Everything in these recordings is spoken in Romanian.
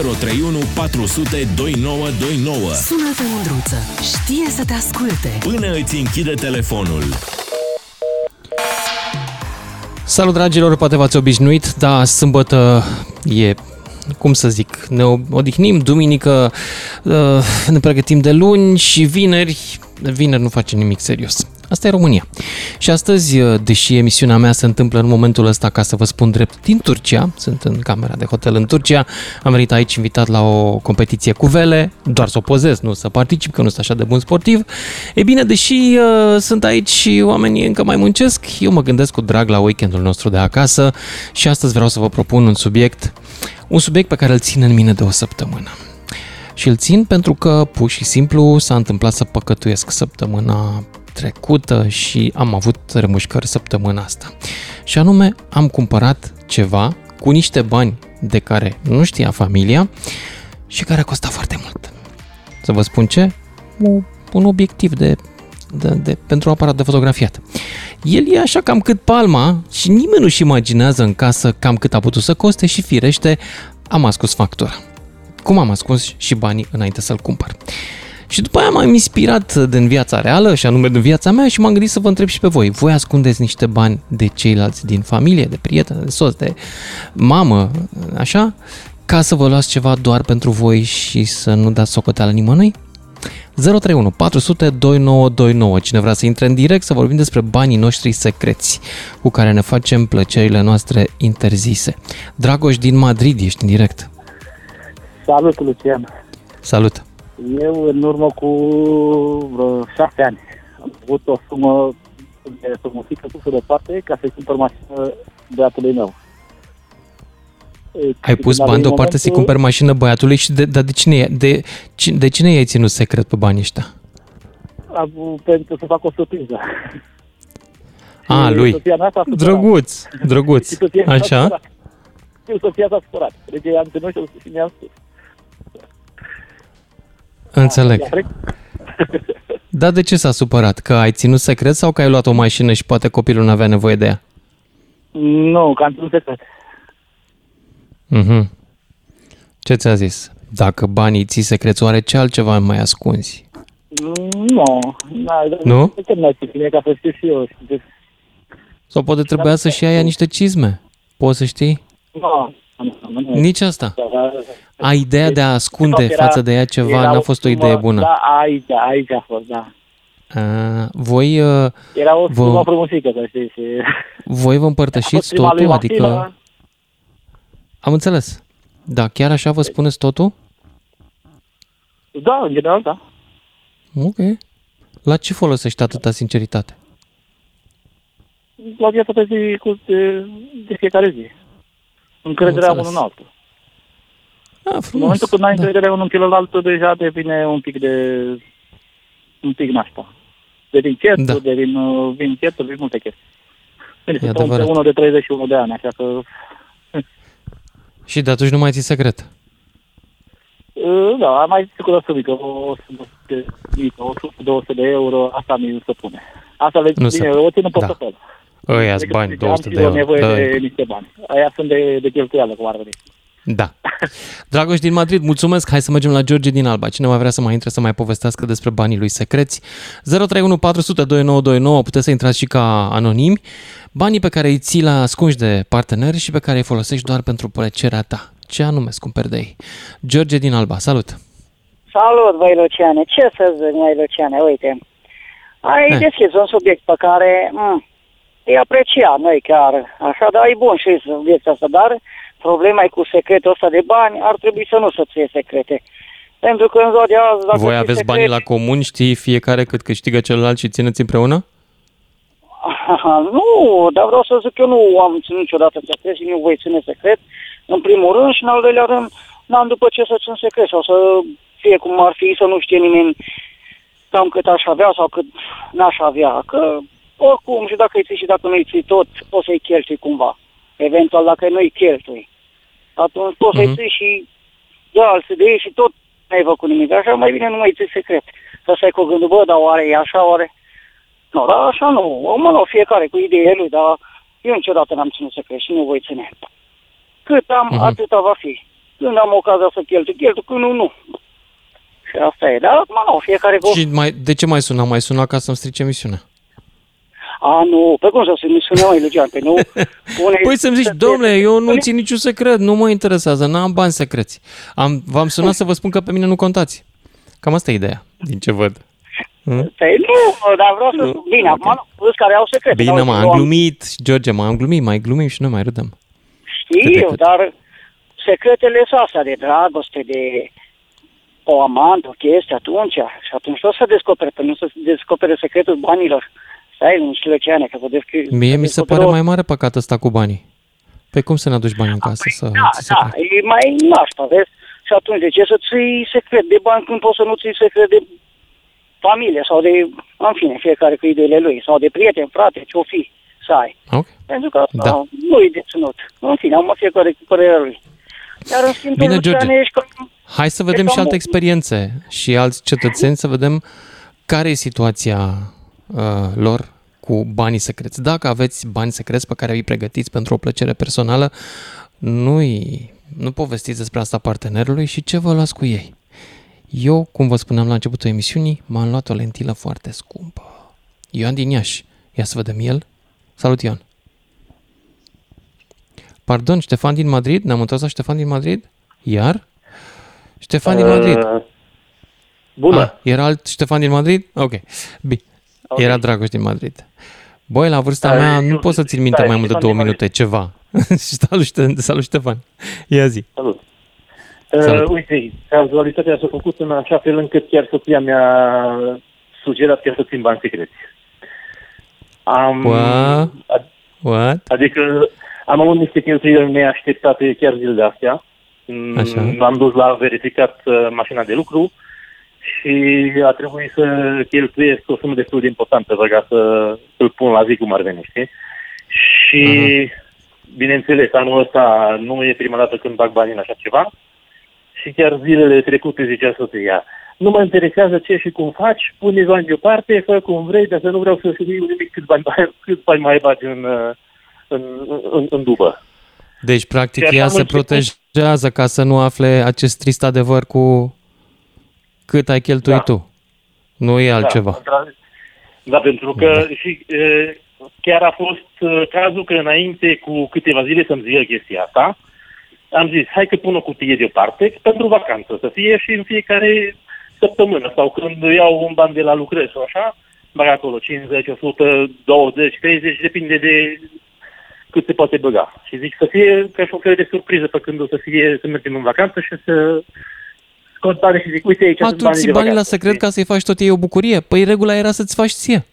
031 400 2929. Sună-te, Mândruță. Știe să te asculte. Până îți închide telefonul. Salut dragilor, poate v-ați obișnuit, dar sâmbătă e cum să zic, ne odihnim, duminică uh, ne pregătim de luni și vineri, vineri nu facem nimic serios. Asta e România. Și astăzi, uh, deși emisiunea mea se întâmplă în momentul ăsta, ca să vă spun drept, din Turcia, sunt în camera de hotel în Turcia, am venit aici invitat la o competiție cu vele, doar să o pozez, nu să particip, că nu sunt așa de bun sportiv. E bine, deși uh, sunt aici și oamenii încă mai muncesc, eu mă gândesc cu drag la weekendul nostru de acasă și astăzi vreau să vă propun un subiect, un subiect pe care îl țin în mine de o săptămână. Și îl țin pentru că, pur și simplu, s-a întâmplat să păcătuiesc săptămâna trecută și am avut remușcări săptămâna asta. Și anume, am cumpărat ceva cu niște bani de care nu știa familia și care a costat foarte mult. Să vă spun ce? Un obiectiv de, de, de, pentru un aparat de fotografiat. El e așa cam cât palma și nimeni nu-și imaginează în casă cam cât a putut să coste și firește am ascuns factura. Cum am ascuns și banii înainte să-l cumpăr. Și după aia m-am inspirat din viața reală, și anume din viața mea, și m-am gândit să vă întreb și pe voi. Voi ascundeți niște bani de ceilalți din familie, de prieteni, de soț, de mamă, așa, ca să vă luați ceva doar pentru voi și să nu dați socoteală nimănui? 031 400 2929. Cine vrea să intre în direct să vorbim despre banii noștri secreți cu care ne facem plăcerile noastre interzise. Dragoș din Madrid, ești în direct. Salut, Lucian. Salut. Eu, în urmă cu vreo șase ani, am avut o sumă de frumusică pusă deoparte ca să-i cumpăr mașină băiatului meu. Ai pus bani deoparte momentul... să-i cumperi mașină băiatului și de, dar de cine, de, de cine i-ai ținut secret pe banii ăștia? Pentru să fac o surpriză. A, lui. Drăguț, drăguț. Așa? Soția s-a supărat. Deci am ținut și mi-am spus. Înțeleg. Dar de ce s-a supărat? Că ai ținut secret sau că ai luat o mașină și poate copilul nu avea nevoie de ea? Nu, că am ținut secret. Mhm. Ce ți-a zis? Dacă banii ții secreți, oare ce altceva mai ascunzi? Nu. Nu? Nu ca să știu și eu. Sau poate trebuia să-și ia niște cizme. Poți să știi? Nu. Nici asta. A ideea de a ascunde era, față de ea ceva n-a fost o idee bună. Da, aici, aici a fost, da. A, voi... Uh, era o vă, frumusică, să știți. Și... Voi vă împărtășiți totul? Adică... Am înțeles. Da, chiar așa vă spuneți totul? Da, în general, da. Ok. La ce folosești atâta sinceritate? La viața pe zi, cu, de, de fiecare zi. Încrederea unul în altul. A, frumos. În momentul când ai da. încredere unul în celălalt, deja devine un pic de... un pic nașpa. Devin certuri, da. devin, uh, vin certuri, vin multe chestii. Bine, sunt unul de 31 de ani, așa că... Și de atunci nu mai ții secret? Uh, da, am mai zis cu o mică, o 100-200 de euro, asta mi se pune. Asta le nu bine, o țin în da. portofel. Da. Ăia bani, 200 de euro. Am nevoie da. de niște bani. Aia sunt de, de cheltuială, cu ar da. Dragoș din Madrid, mulțumesc. Hai să mergem la George din Alba. Cine mai vrea să mai intre să mai povestească despre banii lui secreți? 031 400 2929. Puteți să intrați și ca anonimi. Banii pe care îi ții la ascunși de parteneri și pe care îi folosești doar pentru plăcerea ta. Ce anume cumperi de ei? George din Alba, salut! Salut, voi Luciane! Ce să zic, mai Luciane? Uite, ai eh. deschis un subiect pe care m- mm, îi aprecia noi chiar așa, dar e bun și subiectul ăsta, dar problema e cu secretul ăsta de bani, ar trebui să nu să fie secrete. Pentru că în ziua de azi... Dacă Voi aveți secret... banii la comun, știi fiecare cât câștigă celălalt și țineți împreună? nu, dar vreau să zic că eu nu am ținut niciodată secret și nu voi ține secret, în primul rând, și în al doilea rând, n-am după ce să țin secret sau să fie cum ar fi să nu știe nimeni cam cât aș avea sau cât n-aș avea. Că oricum și dacă îi ții și dacă nu îi ții tot, o să-i cheltui cumva. Eventual dacă nu îi cheltui atunci poți uh-huh. să-i mhm. ții și de alții de ei și tot n-ai făcut nimic. Așa mai bine nu mai ții secret. Să stai cu gândul, bă, dar oare e așa, oare? Nu, dar așa nu. Mă, nu, fiecare cu ideea lui, dar eu niciodată n-am ținut secret și nu voi ține. Cât am, uh-huh. atâta va fi. când am ocazia să cheltui, cheltui, când nu, nu. Și asta e, dar acum nu, fiecare cu... Și mai, de ce mai suna? Mai suna ca să-mi strice emisiunea. A, nu, pe cum să se sună mai Lucian, pe nu? Pune Păi să-mi zici, domnule, eu nu țin niciun secret, nu mă interesează, n-am bani secreți. Am, v-am sunat să vă spun că pe mine nu contați. Cam asta e ideea, din ce văd. Păi nu, dar vreau să... Nu. Bine, acum nu, sunt care au secrete. Bine, Dar mă, eu am glumit, George, mă, am glumit, mai glumim și noi mai râdăm. Cât de Știu, cât. dar secretele sunt astea de dragoste, de o amantă, o chestie, atunci. Și atunci o să descopere, pe nu să descopere secretul banilor. Stai liniștile ce ani, că vă descri... Mie mi se descopere pare o- mai mare păcat ăsta cu banii. Pe cum să ne aduci bani în casă? Păi, să da, ți se da, facă? e mai nașpa, vezi? Și atunci, de ce să ții secret de bani când poți să nu ții secret de familie sau de, în fine, fiecare cu ideile lui, sau de prieten, frate, ce-o fi să ai. Ok. Pentru că asta Da. da. nu e de ținut. În fine, am fiecare cu părerea lui. Iar în schimb, Bine, Lucian, George. ești cam... Hai să vedem cam și alte o- experiențe și alți cetățeni să vedem care e situația uh, lor cu banii secreți. Dacă aveți bani secreți pe care îi pregătiți pentru o plăcere personală, nu-i, nu povestiți despre asta partenerului și ce vă luați cu ei. Eu, cum vă spuneam la începutul emisiunii, m-am luat o lentilă foarte scumpă. Ioan din Iași. Ia să vedem el. Salut, Ioan. Pardon, Ștefan din Madrid? Ne-am întors la Ștefan din Madrid? Iar? Ștefan din Madrid. Uh, Bună. Ah, era alt Ștefan din Madrid? Ok. Bine. Ok. Era Dragoș din Madrid. Băi, la vârsta Da, mea eu- nu pot să țin minte da, mai mult de Ștefan două din minute, ceva. salut, Ște- salut, Ștefan. Ia zi. Salut. Salut. Uh, uite, cazualitatea s-a făcut în așa fel încât chiar soția mi-a sugerat chiar să țin bani secreți. Am, What? ad- What? adică am avut niște cheltuieli neașteptate chiar zilele astea. Mm, Așa. M-am dus la verificat uh, mașina de lucru și a trebuit să cheltuiesc o sumă destul de importantă, ca să îl pun la zi cum ar veni, știi? Și, bineînțeles, anul ăsta nu e prima dată când bag bani în așa ceva și chiar zilele trecute zicea soția, nu mă interesează ce și cum faci, pune bani deoparte, fă cum vrei, dar să nu vreau să știu nimic cât bani, cât bani mai bagi în, uh, în, în, în dubă. Deci, practic, Și așa ea am se început. protejează ca să nu afle acest trist adevăr cu cât ai cheltuit Da. tu. Nu e altceva. Da, într- da pentru că și e, chiar a fost e, cazul că înainte cu câteva zile să-mi zică chestia asta, am zis, hai că pun o cutie deoparte pentru vacanță, să fie și în fiecare săptămână sau când iau un ban de la lucrări sau așa, bag acolo 50, 100, 20, 30, depinde de cât se poate băga. Și zic să fie ca și un fel de surpriză pe când o să fie să mergem în vacanță și să scot bani și zic, uite aici A, sunt tu banii ții de banii la vacanță. secret ca să-i faci tot ei o bucurie? Păi regula era să-ți faci ție.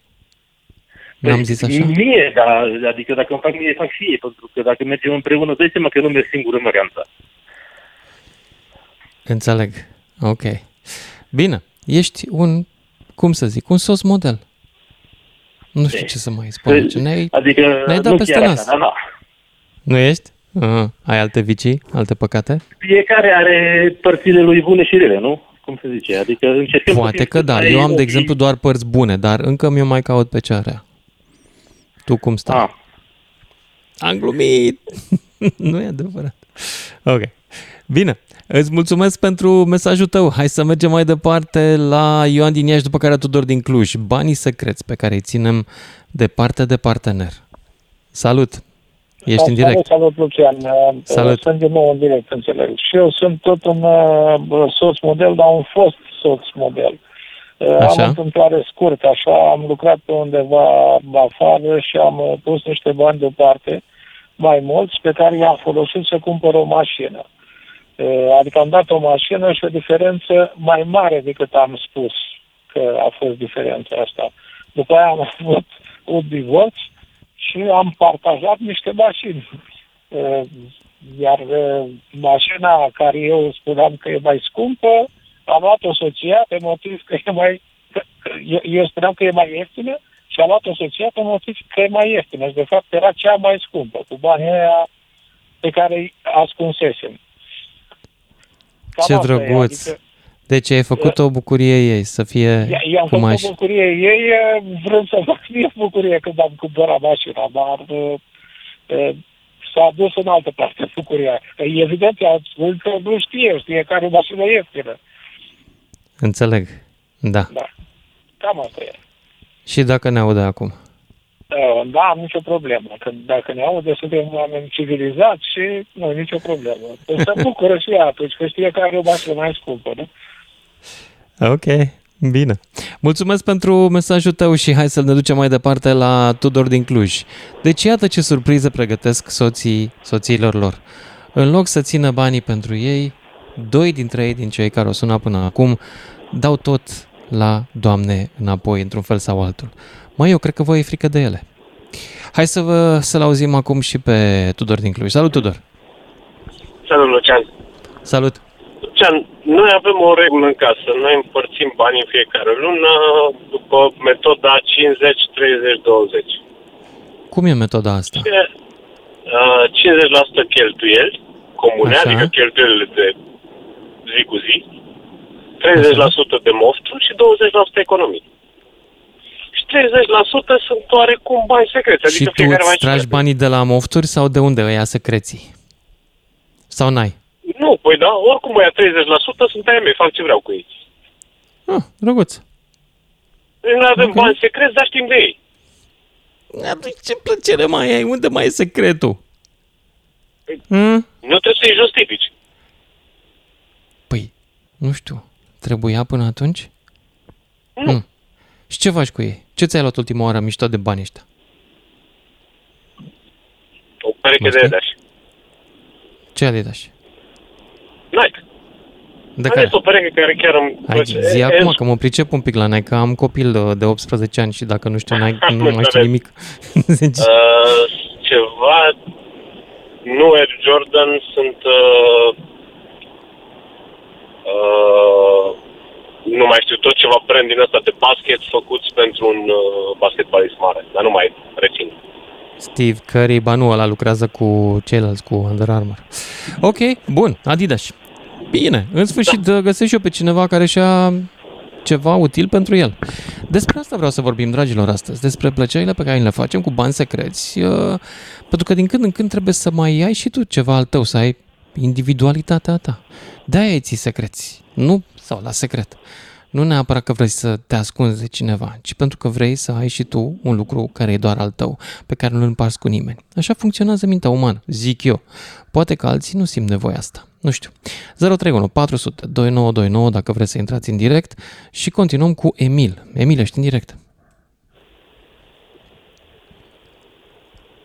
N-am Păi, zis așa? Mie, da, adică dacă îmi fac mie, fac și ei, pentru că dacă mergem împreună, dai seama că nu merg singur în vacanță. Înțeleg. Ok. Bine. Ești un, cum să zic, un sos model. Nu știu ce să mai spun. Ce ne-ai, Adică ne-ai dat nu peste chiar nas. așa, dar da. Nu ești? Aha. Ai alte vicii? Alte păcate? Fiecare are părțile lui bune și rele, nu? Cum se zice? Adică încercăm să Poate fim că cât da. mai Eu am, de ok. exemplu, doar părți bune, dar încă mi-o mai caut pe cea rea. Tu cum stai? Ah, Am glumit! nu e adevărat. Ok. Bine. Îți mulțumesc pentru mesajul tău. Hai să mergem mai departe la Ioan din Iași, după care Tudor din Cluj. Banii secreți pe care îi ținem departe de partener. Salut! Ești în direct. Salut, Lucian. Salut. Sunt din nou în direct, înțeleg. Și eu sunt tot un uh, soț model, dar un fost soț model. Uh, Așa. Am o întâmplare scurtă, așa, am lucrat pe undeva afară și am uh, pus niște bani deoparte, mai mulți, pe care i-am folosit să cumpăr o mașină. Uh, Adică am dat o mașină și o diferență mai mare decât am spus că a fost diferența asta. După aia am avut un divorț și am partajat niște mașini. Uh, Iar uh, mașina care eu spuneam că e mai scumpă, am luat-o soția pe motiv că e mai... că- că eu- Eu spuneam că e mai ieftină și am luat-o soția pe motiv că e mai ieftină. Și de fapt era cea mai scumpă, cu banii aia pe care îi ascunsesem. Cam Ce asta e, drăguț! adică- Deci ai făcut o bucurie ei să fie I- I-am cu făcut maș... o bucurie ei, eh, vrând să fac mie bucurie când am cumpărat mașina, dar eh, eh, s-a dus în altă parte, bucuria. Evident, ascultă, nu știe, știe care o mașină ieftină. Înțeleg, da. Da, cam asta e. Și dacă ne aude acum? Uh, Da, am nicio problemă. Că dacă ne aude, suntem oameni civilizați și nu, nicio problemă. Se bucură și ea atunci, că știe că are o mașină mai scumpă, nu? Ok, bine. Mulțumesc pentru mesajul tău și hai să ne ducem mai departe la Tudor din Cluj. Deci iată ce surpriză pregătesc soții soțiilor lor. În loc să țină banii pentru ei, doi dintre ei din cei care o sunat până acum dau tot la Doamne înapoi, într-un fel sau altul. Măi, eu cred că voi e frică de ele. Hai să vă, să-l auzim acum și pe Tudor din Cluj. Salut, Tudor! Salut, Lucian. Salut! Lucian, noi avem o regulă în casă. Noi împărțim banii în fiecare lună după metoda 50-30-20. Cum e metoda asta? E, uh, 50% cheltuieli comune, Așa. adică cheltuielile de zi cu zi, 30% de mofturi și 20% economii. Și 30% sunt oarecum bani secreți, adică și tu fiecare mai îți tragi banii de la mofturi sau de unde îi ia secreții? Sau n-ai? Nu, păi da, oricum ăia 30% sunt ai mei, fac ce vreau cu ei. Ah, drăguț. Noi nu avem Ok. bani secreți, dar știm de ei. Atunci ce plăcere mai ai? Unde mai e secretul? Hmm? Nu trebuie să-i justifici. Păi, nu știu. Trebuia până atunci? Nu. Hmm. Și ce faci cu ei? Ce ți-ai luat ultima oară mișto de bani ăștia? O pereche Nu de știu. Adidas. Ce Adidas? Nike. De Am care? zis o pereche care chiar îmi Hai, place. zi E- acum e- că mă pricep un pic la Nike, că am copil de, de 18 ani și dacă nu știu Nike, Am nu mai știu înțeles. nimic. Deci, Uh, ceva... Nu Air Jordan, sunt... Uh, uh, nu mai știu, tot ceva brand din ăsta de basket făcuți pentru un uh, basketbalist mare, dar nu mai rețin. Steve Curry, ba nu, ăla lucrează cu ceilalți, cu Under Armour. Ok, bun, Adidas. Bine, în sfârșit da. găsesc și eu pe cineva care și-a ceva util pentru el. Despre asta vreau să vorbim, dragilor, astăzi, despre plăcerile pe care le facem cu bani secreți, uh, pentru că din când în când trebuie să mai ai și tu ceva al tău, să ai individualitatea ta. De-aia îi ții secreți, nu sau la secret. Nu neapărat că vrei să te ascunzi de cineva, ci pentru că vrei să ai și tu un lucru care e doar al tău, pe care nu-l împarți cu nimeni. Așa funcționează mintea umană, zic eu. Poate că alții nu simt nevoia asta. Nu știu. 031 400 2929 dacă vreți să intrați în direct și continuăm cu Emil. Emil, ești în direct.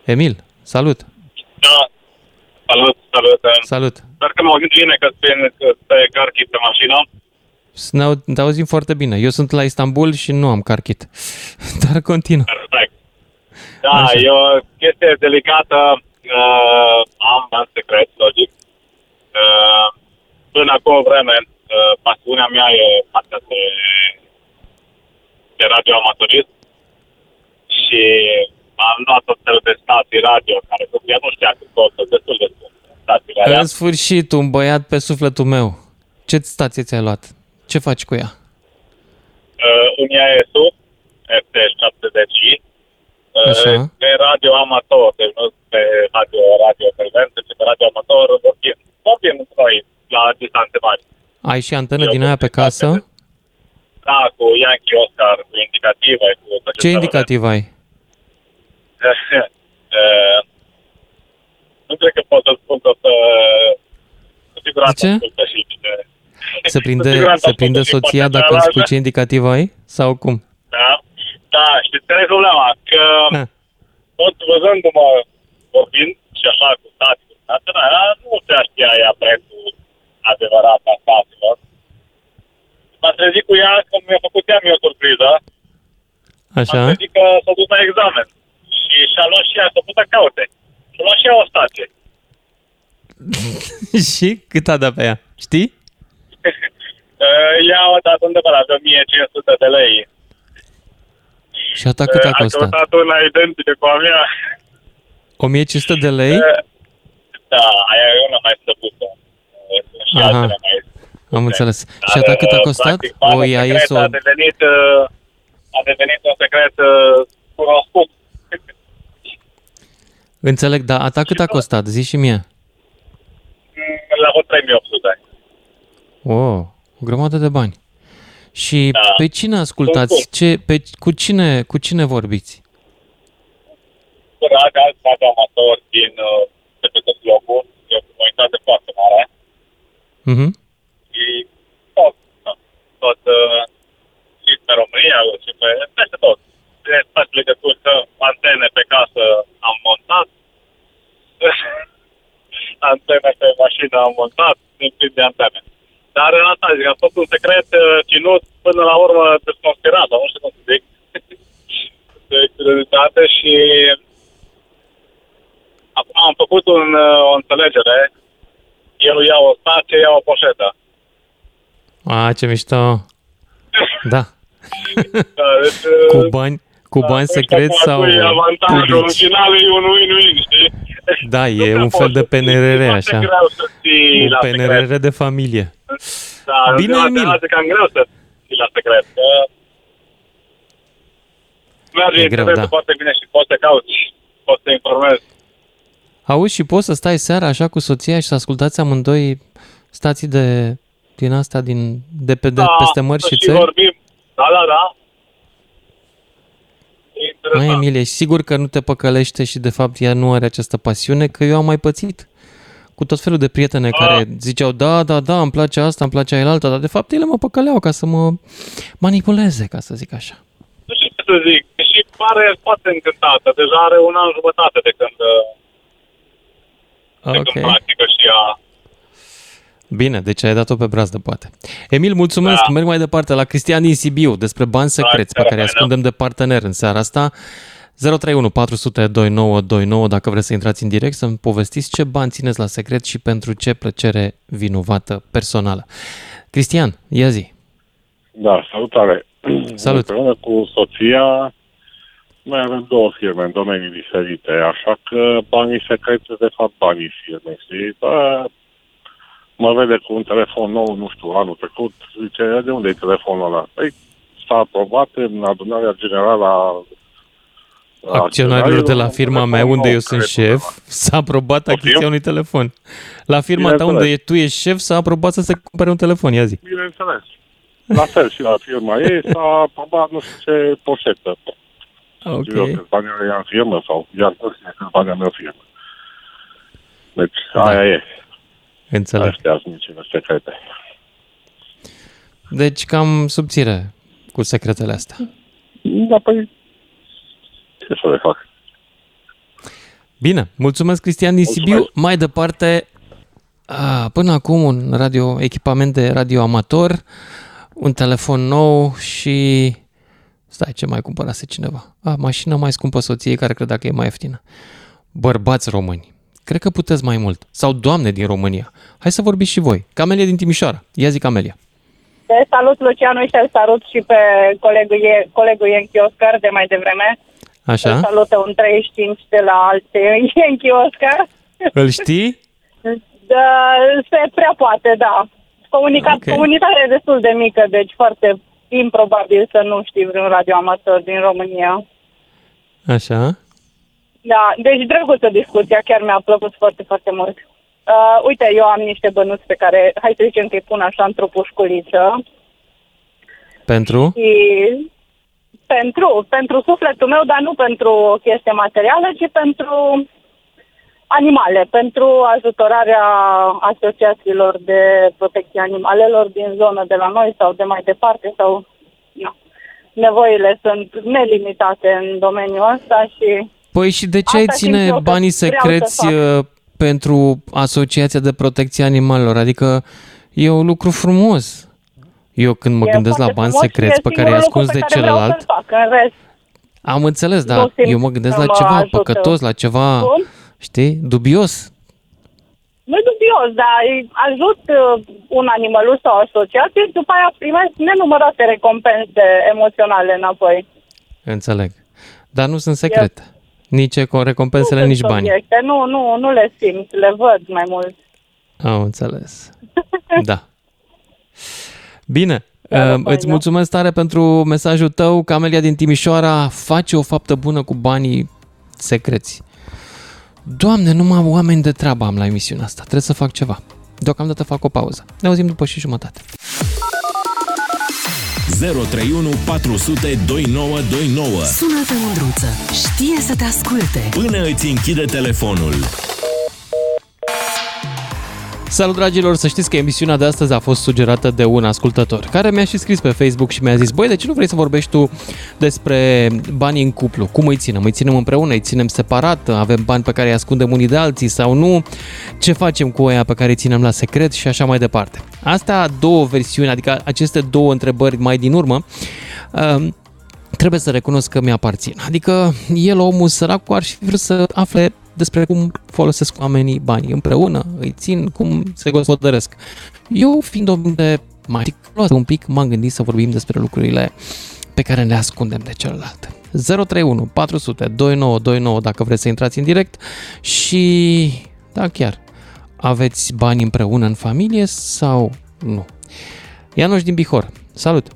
Emil, salut! Da. Salut, salut. Salut! Sper că mă auzit bine că pe, pe carchi pe mașină. Ne, au, ne auzim foarte bine. Eu sunt la Istanbul și nu am car kit. Dar continuă. Perfect. Da, Așa. Așa. e o chestie delicată. Uh, am în secret, logic. Uh, până acum o vreme, uh, pasiunea mea e partea de, de radioamatorist și am luat tot felul de stații radio care eu nu știa că tot destul de scump. Stațiile alea. În sfârșit, un băiat pe sufletul meu. Ce stație ți-ai luat? Ce faci cu ea? uh, un IAS-u, FT70i, Așa. uh, pe radio amator, deci nu pe radio, radio frecvență, ci pe radio amator, vorbim, vorbim noi la distanțe mari. Ai și antenă Eu din aia pe casă? Da, cu Yankee Oscar, cu indicative, cu tot Ce indicativ ai? Uh, nu cred că pot să spun că să... Cu siguranță De ce? ascultă și cine... Se Cu prinde, siguranță se ascultă prinde și soția partea dacă îmi spui cealaltă. ce indicativ ai? Sau cum? Da, da, știți care e problema? Că Ha. tot văzându-mă vorbind și așa cu stații, cu stațiile aia, nu se știa ea prețul adevărat a stațiilor. M-am trezit cu ea că mi-a făcut ea mie o surpriză. Așa? Am trezit că s-a dus la examen. Și și-a luat și ea, s-a putut să caute. Și-a luat și ea o stație. și cât a dat pe ea? Știi? Uh, Ea a dat undeva la 1500 de lei. Și a ta cât a Uh, costat? căutat una identică cu a mea. 1500 de lei? Uh, Da, aia e una mai stăpută. Uh, sunt Și Aha. altele mai Am înțeles. Dar, Și a ta cât a uh, costat? Practic, banul O IAS secret o... a devenit, uh, a devenit un secret uh, cunoscut. Înțeleg, dar a ta cât a costat? Zi și mie. La vreo 3800. O, oh, o grămadă de bani. Și Da. pe cine ascultați? Ce, pe, cu, cine, cu cine vorbiți? Cu radio, alți radio amatori din, uh, de pe tot locul. E o comunitate foarte mare. Mhm. Și tot, tot, tot uh, și pe România, și pe, peste tot. De faci legături că antene pe casă am montat, antene pe mașină am montat, din plin de antene. Dar asta zic, am făcut un secret uh, ținut până la urmă desconspirat, sau nu știu cum să zic, de curiozitate și am, am făcut un, uh, o înțelegere. Eu iau o stație, iau o poșetă. A, ce mișto. Da. Da, deci, Cu uh, bani, cu da, bani nu știu secreți acum sau cui e avantajul, în publici? final e un win-win, știi? Da, e Nu un prea fel de poți să ții, PNRR, e foarte așa. greu să ții Un la secret. PNRR de familie. Da, în Bine, ziua de Emil. azi e cam greu să ții la secret. Că merge E greu, internetul da. foarte bine și poți să cauți, poți să informezi. Auzi, și poți să stai seara așa cu soția și să ascultați amândoi stații de din asta, din, de, pe, de da, peste mări să și și țări? vorbim. Da, da, da. E Mai interesant. Emilie, ești sigur că nu te păcălește și de fapt ea nu are această pasiune? Că eu am mai pățit cu tot felul de prietene Ah. care ziceau da, da, da, îmi place asta, îmi place aia alta, dar de fapt ele mă păcăleau ca să mă manipuleze, ca să zic așa. Nu știu ce să zic. Și pare foarte încântată. Deja are un an jumătate de când, de Ok. când practică și ea. Bine, deci ai dat-o pe brazdă, poate. Emil, mulțumesc. Da. Merg mai departe la Cristian din Sibiu despre bani secreți pe da, care îi da. ascundem de partener în seara asta. 031 400 2929 dacă vreți să intrați în direct să-mi povestiți ce bani țineți la secret și pentru ce plăcere vinovată personală. Cristian, ia zi. Da, salutare. Salut. Împreună cu soția, noi avem două firme în domenii diferite, așa că banii secreți sunt de fapt banii firmei, știi? Bă, mă vede cu un telefon nou, nu știu, anul trecut, zice, de unde e telefonul ăla? Păi, s-a aprobat în adunarea generală a a Acționarilor de la un firma telefon mea, unde nou, eu sunt cred, șef, s-a aprobat Poftim? achiziția unui telefon. La firma ta Bineînțeles. unde tu ești șef, s-a aprobat să se cumpere un telefon, ia zi. Bineînțeles. La fel și la firma ei s-a aprobat nu știu ce poșetă. Ok. Eu câți bani are ea în firmă sau ea nu știe câți bani am eu în firmă. Deci Da. aia e. Înțeleg. Astea sunt nici secrete. Deci cam subțire cu secretele astea. Da, păi ce să le fac? Bine, mulțumesc Cristian din Sibiu. Mai departe, a, până acum un radio, echipament de radio amator, un telefon nou și... Stai, ce mai cumpărase cineva? A, mașină mai scumpă soției care credea că e mai ieftină. Bărbați români, cred că puteți mai mult. Sau doamne din România. Hai să vorbiți și voi. Camelia din Timișoara. Ia zi, Camelia. Te salut, Lucianu, și te salut și pe colegul, e, colegul Ienchi Oscar de mai devreme. Așa? Te salută un 35 de la alte Ienchi Oscar. Îl știi? Da, se prea poate, da. Comunicat, Ok. okay. Comunitatea e destul de mică, deci foarte improbabil să nu știi vreun radioamator din România. Așa? Da, deci drăguță discuția, chiar mi-a plăcut foarte, foarte mult. Uh, uite, eu am niște bănuți pe care, hai să zicem că îi pun așa într-o pușculiță Pentru? și pentru, pentru sufletul meu, dar nu pentru o chestie materială, ci pentru animale, pentru ajutorarea asociațiilor de protecție animalelor din zonă de la noi sau de mai departe sau nu. Nevoile sunt nelimitate în domeniul ăsta și Păi și de ce Asta ai simt ține eu că banii vreau să secreți fac. uh, pentru Asociația de Protecție a Animalelor? Adică e un lucru frumos. Eu când mă e gândesc la foarte bani frumos și secreți e pe care îi singurul lucru ascunzi de pe care vreau celălalt, să-l fac. În rest, am înțeles, Nu dar simt eu mă gândesc că la mă ceva ajută. păcătos, la ceva, Bun. știi, dubios. nu dubios, dar îi ajut uh, un animăluț sau o asociație și după aia primesc nenumărate recompense emoționale înapoi. Înțeleg. Dar nu sunt secrete. Nici eco- recompensele, nu nici sunt bani. Subiecte. Nu, nu, nu le simt, le văd mai mult. Am înțeles. Da. Bine. Da, Uh, fain, îți da. mulțumesc tare pentru mesajul tău. Camelia din Timișoara face o faptă bună cu banii secreți. Doamne, numai oameni de treabă am la emisiunea asta. Trebuie să fac ceva. Deocamdată fac o pauză. Ne auzim după și jumătate. 031 400 2929 Sună-te, Mândruță. Știe să te asculte. Până îți închide telefonul. Salut dragilor, să știți că emisiunea de astăzi a fost sugerată de un ascultător care mi-a și scris pe Facebook și mi-a zis Băi, de ce nu vrei să vorbești tu despre banii în cuplu? Cum îi ținem? Îi ținem împreună? Îi ținem separat? Avem bani pe care îi ascundem unii de alții sau nu? Ce facem cu oia pe care îi ținem la secret și așa mai departe? Astea două versiuni, adică aceste două întrebări mai din urmă, um, trebuie să recunosc că mi-aparțin. Adică el, omul săracu, ar fi vrut să afle despre cum folosesc oamenii banii împreună, îi țin, cum se gospodăresc. Eu, fiind o minte mai ticloasă un pic, m-am gândit să vorbim despre lucrurile pe care le ascundem de celălalt. 031 400 2929 dacă vreți să intrați în direct și, da, chiar, aveți bani împreună în familie sau nu? Ianuș din Bihor, salut!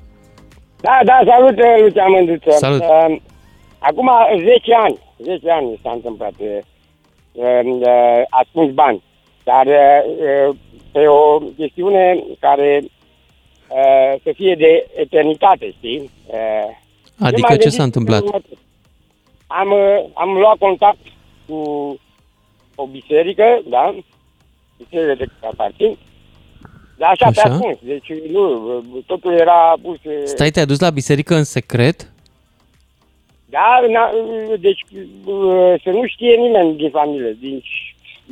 Da, da, salut, Lucian Mânduță. Salut. Uh, Acum 10 ani, 10 ani s-a întâmplat. Uh, uh, Ascuns bani. Dar uh, pe o chestiune care uh, să fie de eternitate, știi? Uh, eu Adică m-am ce gândit s-a întâmplat? următor. Am, uh, am luat contact cu o biserică, da? Biserică de care aparțin. Dar așa, Așa. pe ascuns. Deci nu, uh, totul era pus... uh, Stai, te-ai dus la biserică în secret? Da, na, deci uh, să nu știe nimeni din familie, din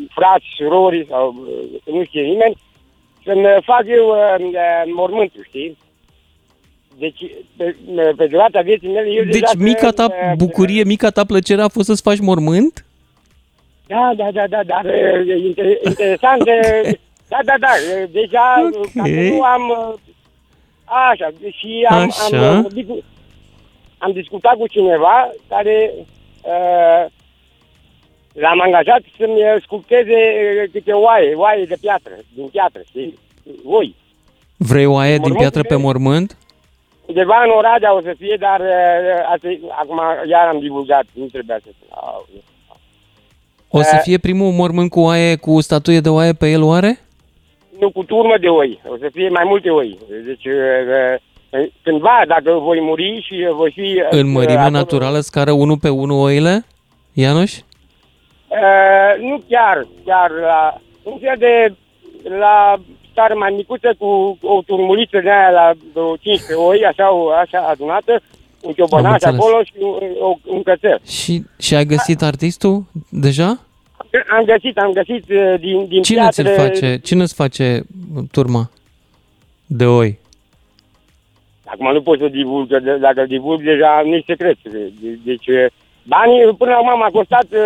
frați, surori sau uh, să nu știe nimeni, să-mi fac eu uh, uh, mormântul, știi? Deci, pe, pe durata vieții mele, eu Deci deja mica ta uh, bucurie, mica ta plăcere a fost să-ți faci mormânt? Da, da, da, da, dar uh, e inter- interesant, uh, da, da, da, uh, deja, Ok. okay. nu am, uh, așa, și am, Așa. am, uh, vorbit cu- am discutat cu cineva care uh, l-am angajat să-mi sculpteze uh, câte oaie, oaie de piatră, din piatră, știi? Oi. Vrei o aie din Mormânt piatră pe de- mormânt? Undeva în Oradea o să fie, dar uh, asta, e- acum iar am divulgat, nu trebuia să... Au, O să Eh. fie primul mormânt cu oaie, cu statuie de oaie pe el oare? Nu, cu turmă de oi. O să fie mai multe oi. Deci, uh, uh, cândva, dacă voi muri și uh, voi fi... uh, În mărime acolo- naturală, scară 1 pe 1 oile? Ianuș? Uh, nu chiar, chiar la un fel de la scară mai micuță cu o turmuliță de aia la vreo 15 oi, așa, o- așa adunată, un ciobănaș înțeles. acolo și un, o, un cățel. Și, și ai găsit artistul deja? Am găsit, am găsit uh, din, din Cine piatră... ți-l face? Cine îți face turma de oi? Acum nu pot să divulg, că de- dacă divulg deja nu-i secret. De- Deci uh, banii până acum m-a costat uh,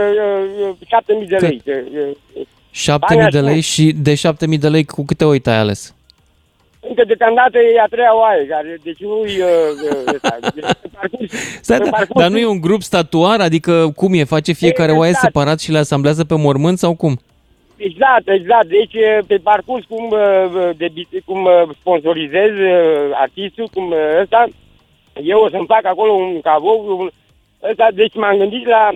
uh, 7.000 de lei. Uh, 7000 de lei și de 7000 de lei cu câte oi te-ai ales? Încă deocamdată e a treia oaie, care, deci nu-i... Uh, uh, ăsta. Deci, pe parcurs, Stai, pe da, parcurs- dar nu e un grup statuar? Adică cum e? Face fiecare oaie Exact. separat și le asamblează pe mormânt sau cum? Exact, exact. Deci uh, pe parcurs cum, uh, de, bit- cum uh, sponsorizez uh, artistul, cum uh, ăsta, eu o să-mi fac acolo un cavou, un, ăsta, deci m-am gândit la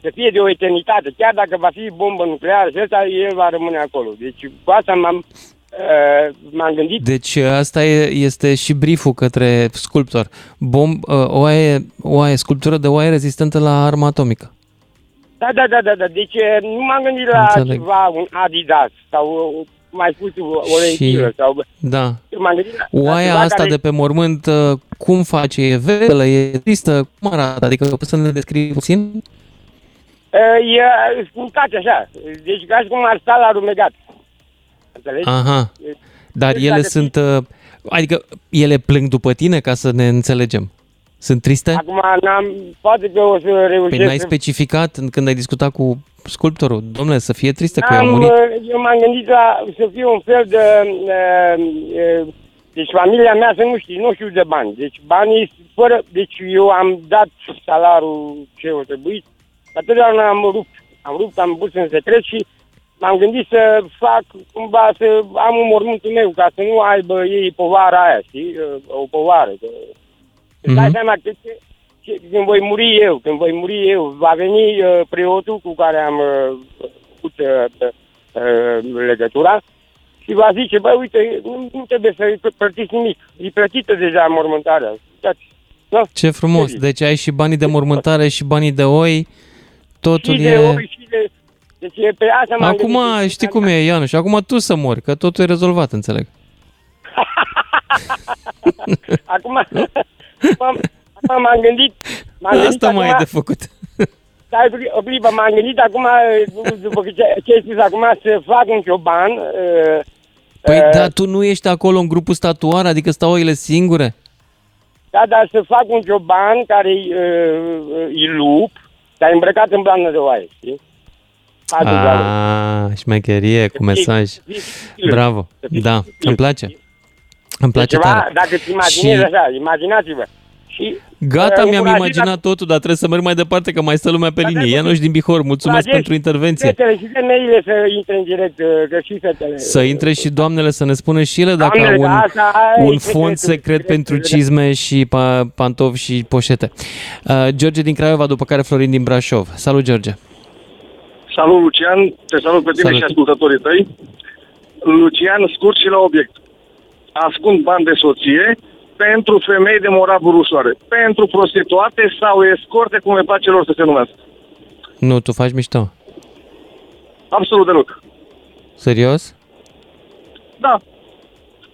să fie de o eternitate. Chiar dacă va fi bombă nucleară și ăsta, el va rămâne acolo. Deci cu asta m-am, uh, m-am gândit. Deci asta e, este și brieful către sculptor. Bom, oaie, oaie, sculptură de oaie rezistentă la arma atomică. Da, da, da, da, da. Deci uh, nu m-am gândit la Înțeleg. ceva, un Adidas sau uh, mai spus o, o Și- lentilă sau... Da. M-am gândit la, la Oaia ceva asta care... de pe mormânt, uh, cum face? E veselă, e tristă? Cum arată? Adică poți să ne descrii puțin? Uh, E spulcat așa. Deci ca și cum ar sta la rumegat. Înțelegi? Aha. Dar Deci ele dacă sunt... uh, Adică ele plâng după tine ca să ne înțelegem. Sunt triste? Acum n-am, poate că o să Păi reușesc. n-ai să- specificat în- când ai discutat cu sculptorul. Domnule, să fie tristă că a Am, murit. uh, Eu m-am gândit la să fie un fel de... Uh, uh, deci familia mea să nu știe, nu știu de bani. Deci banii fără... Deci eu am dat salariul ce o trebuit, dar totdeauna am rupt. Am rupt, am pus în secret și m-am gândit să fac cumva să am un mormântul meu ca să nu aibă ei povara aia, știi? Uh, O povară. Că... Îți dai Mhm. seama cât, ce- când voi muri eu, când voi muri eu, va veni uh, preotul cu care am uh, făcut uh, uh, legătura și va zice, băi, uite, nu, nu trebuie să-i plătiți nimic. E plătită deja mormântarea. Uitați. Da? Ce frumos. Deci ai și banii de mormântare și banii de oi. Totul și de e... oi, și de... Deci e pe asta m-am Acum gândit. știi cum e, Ianuș, și acum tu să mori, că totul e rezolvat, înțeleg. Acum, m-am, acum m-am gândit, m-am gândit Asta mai e acum, de făcut. Stai o clipă, m-am gândit acum, după ce, ce ai spus acum, să fac un cioban. Uh, Păi uh, da, tu nu ești acolo în grupul statuar, adică stau oile singure? Da, dar să fac un cioban care uh, e lup, dar e îmbrăcat în blană de oaie, știi? Patru galuri. Ah, șmecherie cu mesaj. Bravo, da, îmi place. Îmi place Ceva, tare. dacă îți imaginezi Și- așa, imaginați-vă. Și, Gata, uh, mi-am încurajez imaginat totul, dar trebuie să merg mai departe, că mai stă lumea pe linie. Ianuș din Bihor, mulțumesc Încurajez pentru intervenție. Fetele și femeile să intre în direct, uh, că și fetele. Să intre și doamnele să ne spună și ele dacă Doamnele, au un, da, asta ai un secretul, fond secret secretul, pentru secret. cizme și pa- pantofi și poșete. Uh, George din Craiova, după care Florin din Brașov. Salut, George! Salut, Lucian. Te salut pe tine Salut. și ascultătorii tăi. Lucian, scurt și la obiect. Ascund bani de soție pentru femei de moravuri ușoare, pentru prostituate sau escorte, cum le place lor să se numească. Nu, tu faci mișto. Absolut deloc. Serios? Da.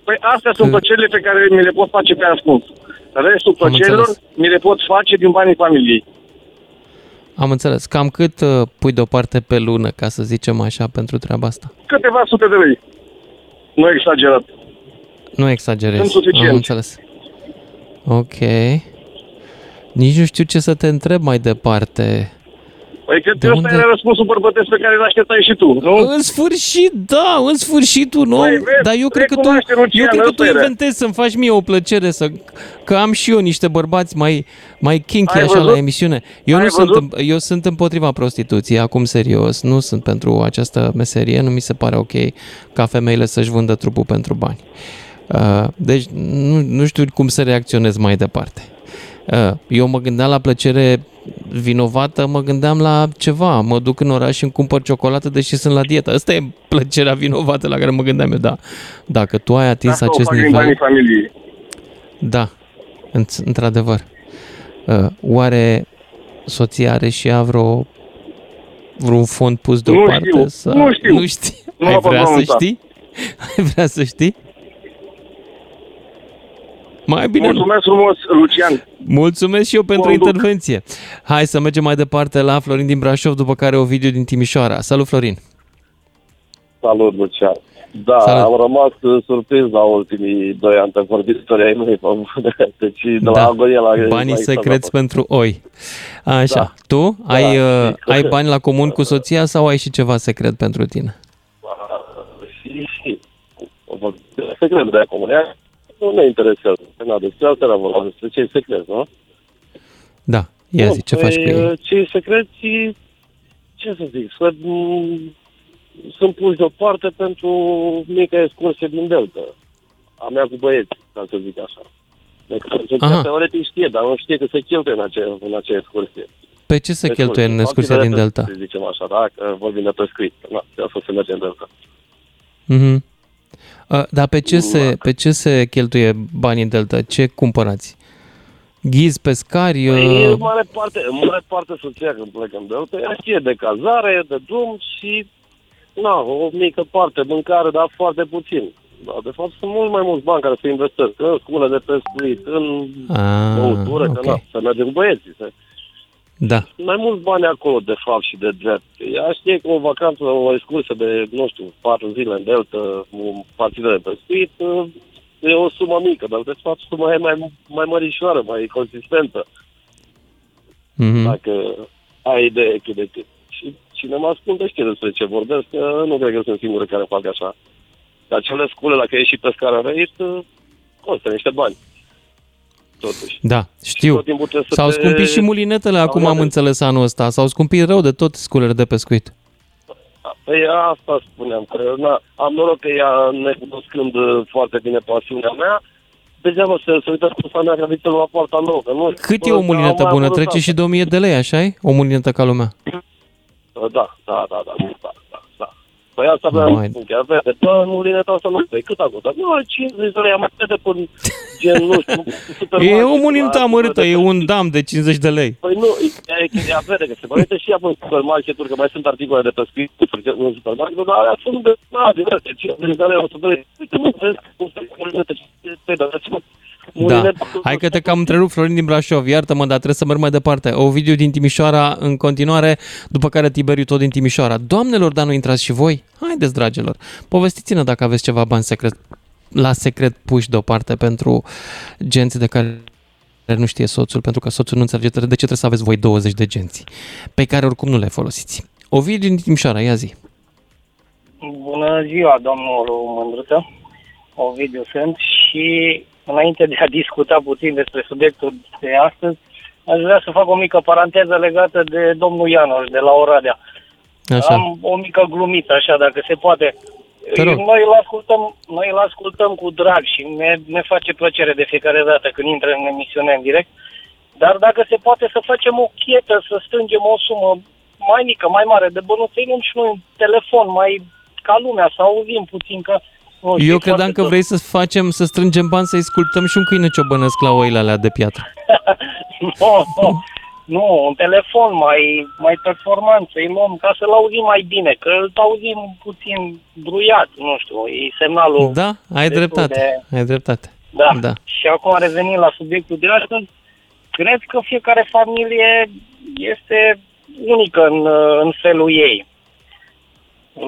Păi astea sunt plăcerile pe care mi le pot face pe ascuns. Restul Am plăcerilor înțeles. mi le pot face din banii familiei. Am înțeles. Cam cât uh, pui deoparte pe lună, ca să zicem așa, pentru treaba asta? Câteva sute de lei. Nu exagerat. Nu exagerez. Sunt suficient. Am înțeles. Ok. Nici nu știu ce să te întreb mai departe. Păi că De ăsta unde? era răspunsul bărbătesc pe care îl așteptai și tu, nu? În sfârșit, da, în sfârșit un om, Păi, vezi, dar eu cred că tu, recunoaște, Lucian, eu cred că ăsta tu era. inventezi să-mi faci mie o plăcere, să, că am și eu niște bărbați mai, mai kinky Ai așa la văzut? emisiune. Eu, Ai nu sunt, văzut? eu sunt împotriva prostituției, acum serios, nu sunt pentru această meserie, nu mi se pare ok ca femeile să-și vândă trupul pentru bani. Uh, deci nu, nu știu cum să reacționez mai departe. Uh, Eu mă gândeam la plăcere vinovată, mă gândeam la ceva. Mă duc în oraș și îmi cumpăr ciocolată deși sunt la dietă. Asta e plăcerea vinovată la care mă gândeam eu, da. Dacă tu ai atins Asta o acest fac din banii nivel, familiei. da, înț- într-adevăr. Uh, Oare soția are și ea vreo vreun fond pus Nu deoparte? știu, sau... nu știu. Nu știi? Nu Ai mă pot vrea să pronunța. știi? Ai vrea să știi? Mai bine nu. Mulțumesc frumos, Lucian. Mulțumesc și eu pentru Conduc. intervenție. Hai să mergem mai departe la Florin din Brașov, după care o video din Timișoara. Salut, Florin! Salut, Lucian. Da, Salut. am rămas uh, surprins la ultimii doi antevorbitori ai mei. pe bune. Deci de la Da, agonie la banii la secreți pentru oi. Așa, Da. tu Da, ai, uh, știi. ai bani la comun cu soția sau ai și ceva secret pentru tine? Și, și, secret de comunia nu ne interesează. Na, despre asta era vorba, despre ce e secret, nu? Da, ia Bun, zi, ce faci cu păi, ei? Ce e secret e, ce să zic, să, m, sunt puși deoparte pentru mica excursie din Delta. A mea cu băieți, ca să zic așa. Deci, Aha. teoretic știe, dar nu știe că se cheltuie în acea, în acea excursie. Pe ce se Excursie. cheltuie în excursia din Activități, Delta? Să zicem așa, da? Că vorbim de pescuit. Na, de asta se merge în Delta. Mhm. Uh, Dar pe ce, Da. se, pe ce se cheltuie banii în Delta? Ce cumpărați? Ghizi, pescari? Păi, uh, în mare parte, în mare parte soția când plecă în Delta, ea știe de cazare, de drum și na, o mică parte mâncare, dar foarte puțin. Da, de fapt sunt mult mai mulți bani care se investesc în scule de pescuit, în Ah, băutură, ok. că na, să mergem cu băieții. Se... Da. Sunt mai mulți bani acolo, de fapt, și de drept. Ea știe că o vacanță, o excursie de, nu știu, patru zile în Delta, o partidă de pescuit, e o sumă mică, dar de fapt suma e mai, mai mărișoară, mai consistentă. Mhm. Dacă ai idee cât de cât. Și cine mă ascultă știe despre ce vorbesc, că nu cred că sunt singurul care fac așa. Dar cele scule, dacă e și pescar în reit, costă niște bani. Totuși. Da, știu. tot timpul trebuie să S-au te- scumpit și mulinetele, acum am Aude. înțeles anul ăsta. S-au scumpit rău de tot sculele de pescuit. Păi asta spuneam, că na, am noroc că ea, necunoscând uh, foarte bine pasiunea mea, degeaba să se uită cu familia care vine la poarta nouă. Că nu, Cât e o mulinetă bună? Trece și 2000 de lei, așa e? O mulinetă ca lumea. Da, da, da, da, da, da, da. Păi asta avea Mai- un chiar vede. Bă, mulineta asta nu știu, cât a costat? Nu, 50 de lei, am de pe gen, nu știu, supermarket. E o mulinetă la- amărâtă, e un dam de 50 de lei. Păi nu, e chestia vede că se mai uite și ea în supermarket-uri, că mai sunt articole de pescuit în supermarket, dar alea sunt de, da, diverse, 50 de lei, 100 de lei. Uite, nu, vezi, cum se mulinete, pe da, dați-mă. Da. Mulineta- Hai că te cam întrerup, Florin din Brașov. Iartă-mă, dar trebuie să merg mai departe. Ovidiu din Timișoara în continuare, după care Tiberiu tot din Timișoara. Doamnelor, dar nu intrați și voi? Haideți, dragilor, povestiți-ne dacă aveți ceva bani secret, la secret puși deoparte pentru genți de care nu știe soțul, pentru că soțul nu înțelege de ce trebuie să aveți voi 20 de genți, pe care oricum nu le folosiți. Ovidiu din Timișoara, ia zi. Bună ziua, domnul Mândruță. Ovidiu sunt și înainte de a discuta puțin despre subiectul de astăzi, aș vrea să fac o mică paranteză legată de domnul Ianoș de la Oradea. Așa. Am o mică glumiță, așa, dacă se poate. Te rog. Noi îl ascultăm, noi îl ascultăm cu drag și ne, ne face plăcere de fiecare dată când intră în emisiune în direct. Dar dacă se poate să facem o chetă, să strângem o sumă mai mică, mai mare de bănuți, luăm și noi un telefon mai ca lumea, să auzim puțin că... Nu știu, Eu e credeam foarte că tot. vrei să facem, să strângem bani, să-i sculptăm și un câine ciobănesc la oile alea de piatră. nu, nu, nu, un telefon mai, mai performant, să-i luăm ca să-l auzim mai bine, că îl auzim puțin bruiat, nu știu, e semnalul... Da, ai destul dreptate, de- ai dreptate. Da. Da. Și acum revenind la subiectul de astăzi, cred că fiecare familie este unică în, în felul ei.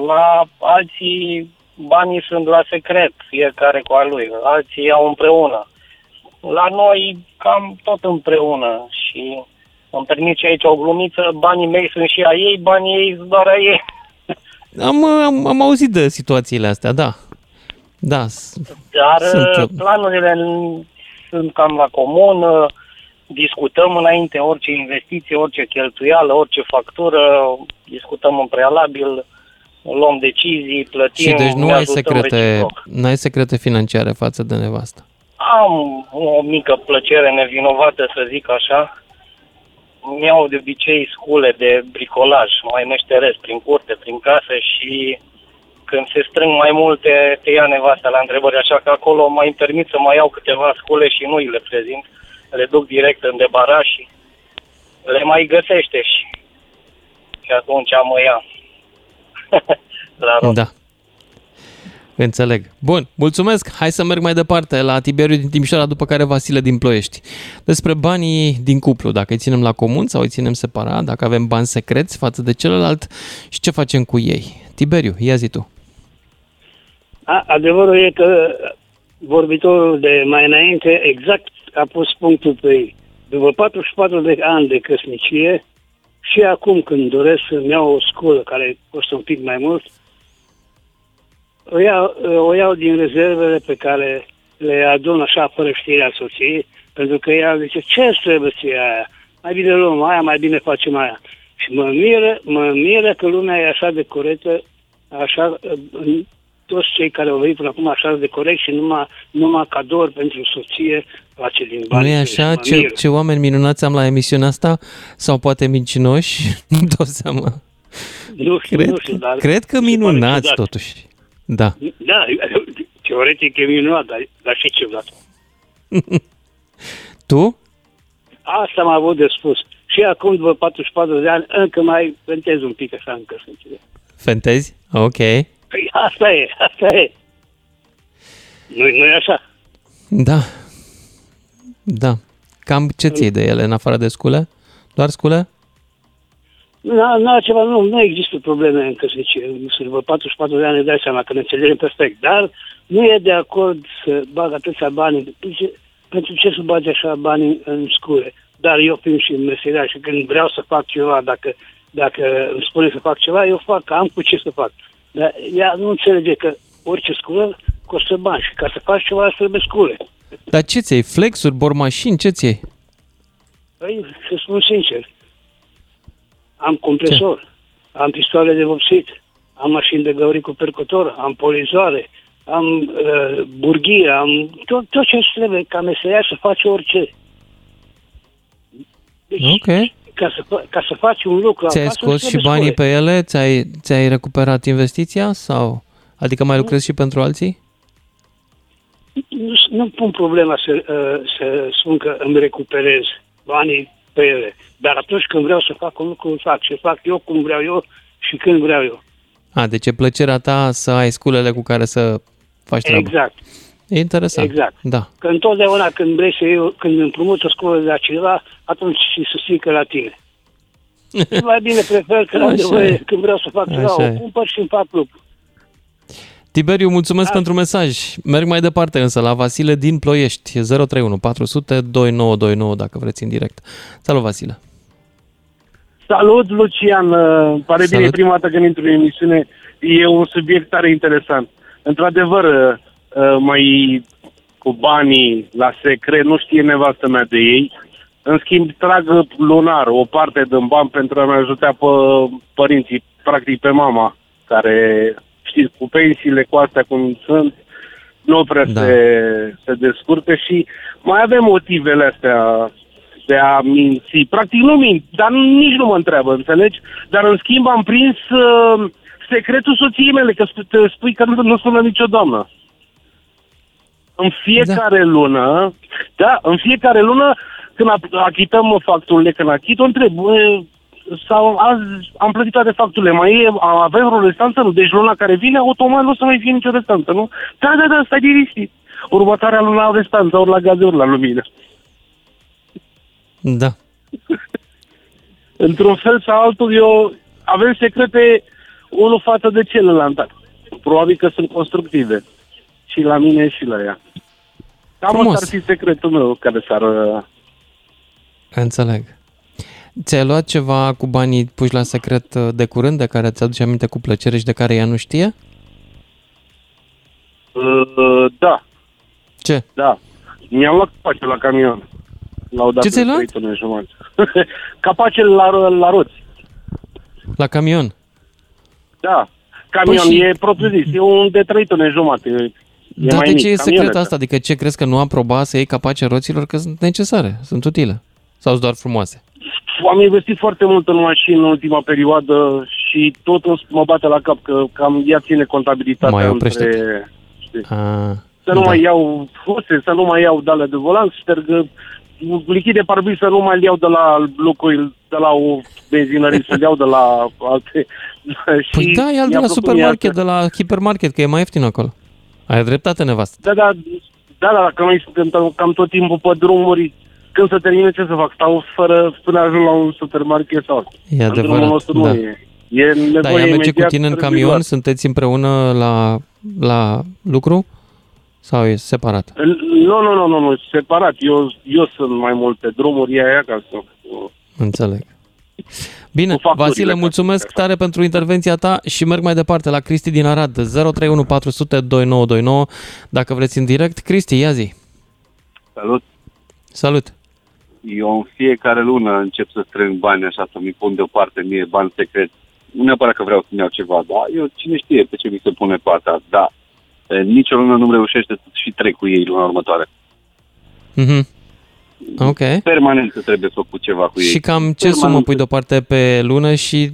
La alții banii sunt la secret, fiecare cu al lui, alții iau împreună. La noi cam tot împreună și îmi permit și aici o glumiță, banii mei sunt și a ei, banii ei sunt doar a ei. Am, am, am auzit de situațiile astea, da. Da. s- Dar Sunt, sunt, planurile n- sunt cam la comun, uh, discutăm înainte orice investiție, orice cheltuială, orice factură, discutăm în prealabil, luăm decizii, plătim, Și deci nu ne ai ajutăm secrete, reciproc. nu ai secrete financiare față de nevastă. Am o mică plăcere nevinovată, să zic așa. Îmi iau de obicei scule de bricolaj, mai meșteresc prin curte, prin casă și când se strâng mai multe, te ia nevasta la întrebări, așa că acolo mai îmi permit să mai iau câteva scule și nu îi le prezint. Le duc direct în debaraș și le mai găsește și, și atunci mă ia. la rost. Da. Înțeleg. Bun, mulțumesc. Hai să merg mai departe la Tiberiu din Timișoara, după care Vasile din Ploiești. Despre banii din cuplu, dacă îi ținem la comun sau îi ținem separat, dacă avem bani secreți față de celălalt și ce facem cu ei. Tiberiu, ia zi tu. A, adevărul e că vorbitorul de mai înainte exact a pus punctul pe ei. După 44 de ani de căsnicie și acum când doresc să-mi iau o sculă care costă un pic mai mult, o iau, o iau din rezervele pe care le adun așa fără știrea soției, pentru că ea zice, ce trebuie ție aia? Mai bine luăm aia, mai bine facem aia. Și mă miră, mă miră că lumea e așa de corectă, așa, în- toți cei care au venit până acum așa de corect și numai, numai cadouri pentru soție face din bani. nu e așa? Mă Ce, miră. ce oameni minunați am la emisiunea asta? Sau poate mincinoși? Nu dau seama. Nu știu, Cred, nu știu, dar... cred că se pare minunați ciudat. totuși. Da. Da, teoretic e minunat, dar, dar și ciudat. Tu? Asta am avut de spus. Și acum, după 44 de ani, încă mai ventez un pic așa în căsnicie. Fentezi? Ok. Păi asta e, asta e. Nu, nu e așa. Da. Da. Cam ce ții de ele în afară de scule? Doar scule? Nu, nu, ceva, nu, nu există probleme în căsnicie. După 44 de ani îți dai seama că ne înțelegem perfect. Dar nu e de acord să bag atâția bani. Zice, Pentru ce să bagi așa bani în scule? Dar eu fiind și meseriaș și când vreau să fac ceva, dacă, dacă îmi spune să fac ceva, eu fac, am cu ce să fac. Dar ea nu înțelege că orice sculă costă bani și ca să faci ceva îți trebuie scule. Dar ce ți Flexuri, bormașini, ce ți Păi, să spun sincer, am compresor, am pistoale de vopsit, am mașini de găuri cu percutor, am polizoare, am uh, burghie, am tot, tot ce îți trebuie ca meseria să faci orice. Deci, Ok. ca, să, fa- ca să faci un lucru Ți-ai acasă, scos îți și trebuie banii scole. pe ele? Ți-ai, ți-ai recuperat investiția? sau? Adică mai lucrezi și pentru alții? Nu, nu pun problema să, uh, să spun că îmi recuperez banii pe ele. Dar atunci când vreau să fac un lucru, îl fac. Și fac eu cum vreau eu și când vreau eu. A, deci e plăcerea ta să ai sculele cu care să faci treaba. Exact. E interesant. Exact. Da. Că întotdeauna când vrei să eu, când împrumut o sculă de la cineva, atunci și se strică la tine. mai bine prefer că Așa am nevoie, e. când vreau să fac ceva, Așa o e. cumpăr și îmi fac lucru. Tiberiu, mulțumesc pentru mesaj. Merg mai departe însă la Vasile din Ploiești. 031 400 2929 dacă vreți în direct. Salut, Vasile. Salut, Lucian! Uh, Îmi pare bine Salut. e prima dată când intru în emisiune. E un subiect tare interesant. Într-adevăr, uh, uh, mai cu banii la secret, nu știe nevastă mea de ei. În schimb, trag lunar o parte din bani pentru a-mi ajuta pe părinții, practic pe mama, care, știți, cu pensiile, cu astea cum sunt, nu prea da. se, se descurcă și mai avem motivele astea de a minți. Practic nu mint, dar nici nu mă întreabă, înțelegi? Dar în schimb am prins uh, secretul soției mele, că sp- te spui că nu, nu sună nicio doamnă. În fiecare da. lună, da, în fiecare lună, când ap- achităm facturile, când achit, o întreb, "Bă, sau azi am plătit toate facturile, mai e, avem o restanță? Nu. Deci luna care vine, automat nu o să mai fie nicio restanță, nu? Da, da, da, stai liniștit. Următoarea lună au restanță, ori la gaze, ori la lumină. Da. Într-un fel sau altul, eu avem secrete unul față de celălalt. Probabil că sunt constructive. Și la mine și la ea. Cam Frumos. asta ar fi secretul meu care s-ar... uh, Înțeleg. Ți-ai luat ceva cu banii puși la secret uh, de curând, de care ți-aduce aminte cu plăcere și de care ea nu știe? Uh, da. Ce? Da. Mi-am luat capace la camion. L-au dat Ce ți-ai în luat? trei tone jumătate. capacele la, la roți. La camion? Da. Camion Păi și- e propriu zis. E un de 3 tone jumate. E Dar mai de mic, ce e secret camioneta. asta? Adică ce crezi că nu am probat să iei capace roților? Că sunt necesare, sunt utile. Sau sunt doar frumoase? Am investit foarte mult în mașini în ultima perioadă și tot îmi- mă bate la cap că cam ea ține contabilitatea Mai între... oprește-te. știi, A, Să nu da. mai iau huse, să nu mai iau dale de volan, șterg lichid de parbriz să nu mai iau de la Lucoil, de la o benzinărie, să iau de la alte... și Păi da, ia de mi-a la plăcut supermarket, mie de la hipermarket, că e mai ieftin acolo. Ai dreptate, nevastă. Da, da, da, da, dacă noi suntem cam tot timpul pe drumuri, când se termine, ce să fac? Stau fără până ajung la un supermarket sau... E În drumul adevărat, nostru da. nu e. E nevoie Da, ea merge cu imediat, tine în trebuie camion, luat. sunteți împreună la, la lucru? Sau e separat? Nu, nu, nu, nu, nu, separat. Eu, eu sunt mai multe drumuri, ea e acasă. Înțeleg. Bine, facturile, Vasile, ca mulțumesc tare pentru intervenția ta și merg mai departe la Cristi din Arad, 031 400 2929, dacă vreți în direct. Cristi, ia zi. Salut! Salut! Eu în fiecare lună încep să strâng bani așa, să mi pun deoparte mie bani secret. Nu neapărat că vreau să-mi iau ceva, dar eu cine știe pe ce mi se pune pe asta. Da, e, nicio lună nu-mi reușește să și trec cu ei luna următoare. Mhm. Ok. Permanent să trebuie făcut ceva cu ei. Și cam ce Permanent. sumă pui deoparte pe lună și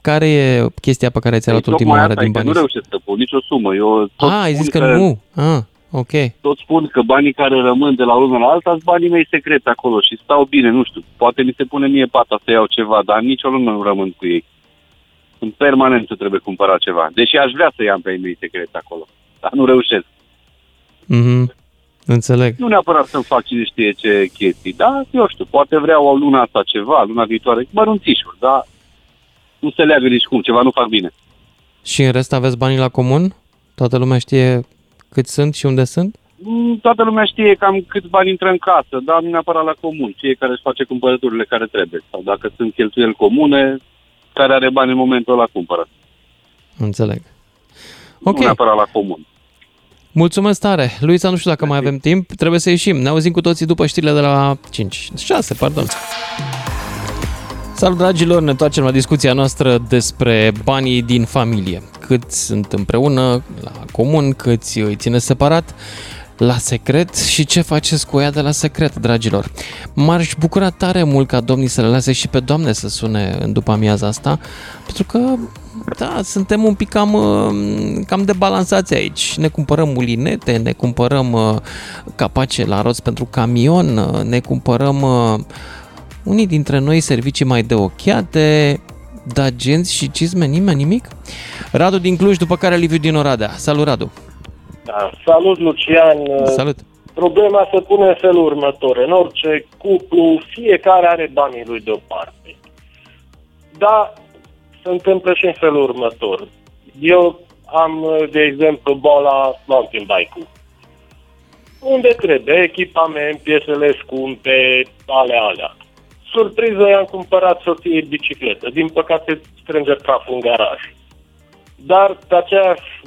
care e chestia pe care ți-ai luat Păi, ultima tocmai oară asta e din că banii? Nu reușesc să pun nicio sumă. Eu tot Ah, ai spun zis că nu. Ah, ok. tot spun că banii care rămân de la o lună la alta sunt banii mei secreți acolo și stau bine, nu știu, poate mi se pune mie pata să iau ceva, dar nicio lună nu rămân cu ei. Sunt permanent să trebuie cumpăra ceva. Deși aș vrea să iau pe ei mei secreți acolo, dar nu reușesc. Mhm. Înțeleg. Nu neapărat să-mi fac cine știe ce chestii, dar eu știu, poate vreau o luna asta ceva, luna viitoare, mărunțișuri, dar nu se leagă nici cum, ceva nu fac bine. Și în rest aveți banii la comun? Toată lumea știe cât sunt și unde sunt? Mm, Toată lumea știe cam câți bani intră în casă, dar nu neapărat la comun. Fiecare își face cumpărăturile care trebuie. Sau dacă sunt cheltuieli comune, care are bani în momentul ăla cumpără. Înțeleg. Nu neapărat la comun. Mulțumesc tare! Luisa, nu știu dacă mai avem timp, trebuie să ieșim. Ne auzim cu toții după știrile de la 5, 6, pardon. Salut, dragilor! Ne întoarcem la discuția noastră despre banii din familie. câți sunt împreună la comun, câți îi ține separat la secret și ce faceți cu ea de la secret, dragilor. M-aș bucura tare mult ca domnii să le lase și pe doamne să sune în după amiaza asta, pentru că, da, suntem un pic cam, uh, cam debalansați aici. Ne cumpărăm mulinete, ne cumpărăm uh, capace la roți pentru camion, uh, ne cumpărăm unii dintre noi servicii mai de ochiate, da genți și cizme, nimeni, nimic? Radu din Cluj, după care Liviu din Oradea. Salut, Radu! Da. Salut, Lucian! Salut! Problema se pune în felul următor. În orice cuplu, fiecare are banii lui deoparte. Da, se întâmplă și în felul următor. Eu am, de exemplu, boala mountain bike-ul. Unde trebuie echipament, piesele scumpe, alea, alea. Surpriză, i-am cumpărat soției bicicletă. Din păcate, strânge praful în garaj. Dar pe aceeași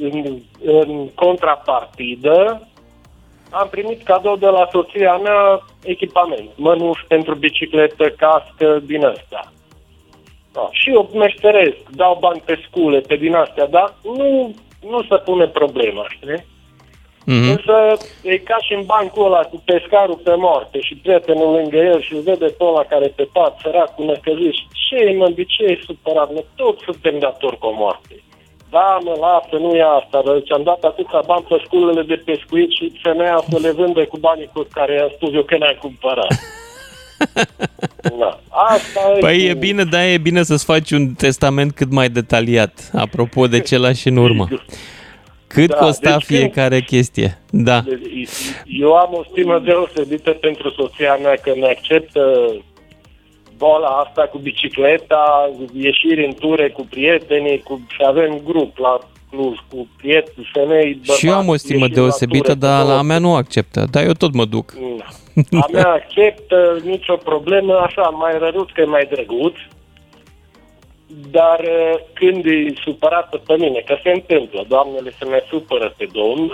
în, în contrapartidă, am primit cadou de la soția mea echipament, mănuși pentru bicicletă, cască, din astea. Da. Și eu meșteresc, dau bani pe scule, pe din astea, dar nu, nu se pune problema, știi? Mm-hmm. Însă e ca și în bancul ăla cu pescarul pe moarte și prietenul lângă el și vede pe ăla care pe pat, săracul necăzit. Ce mă, de ce e supărat? Mă, toți suntem datori cu o moarte da, mă, lasă, nu e asta, dar ți-am dat atâția bani pe sculele de pescuit și femeia să le vândă cu banii cu care i-am spus eu că ne-am cumpărat. Da. Asta păi e, e bine, da, e bine să-ți faci un testament cât mai detaliat, apropo de ce și în urmă. Cât da, costa deci fiecare când... chestie, da. Eu am o stimă deosebită pentru soția mea că ne acceptă boala asta cu bicicleta, ieșiri în ture cu prietenii, cu, și avem grup la Cluj cu prieteni, femei, bărbați. Și eu am o stimă deosebită, la dar la a mea nu acceptă, dar eu tot mă duc. Da. A mea acceptă, nicio problemă, așa, mai răruț că e mai drăguț, dar uh, când e supărată pe mine, că se întâmplă, doamnele se mai supără pe domn,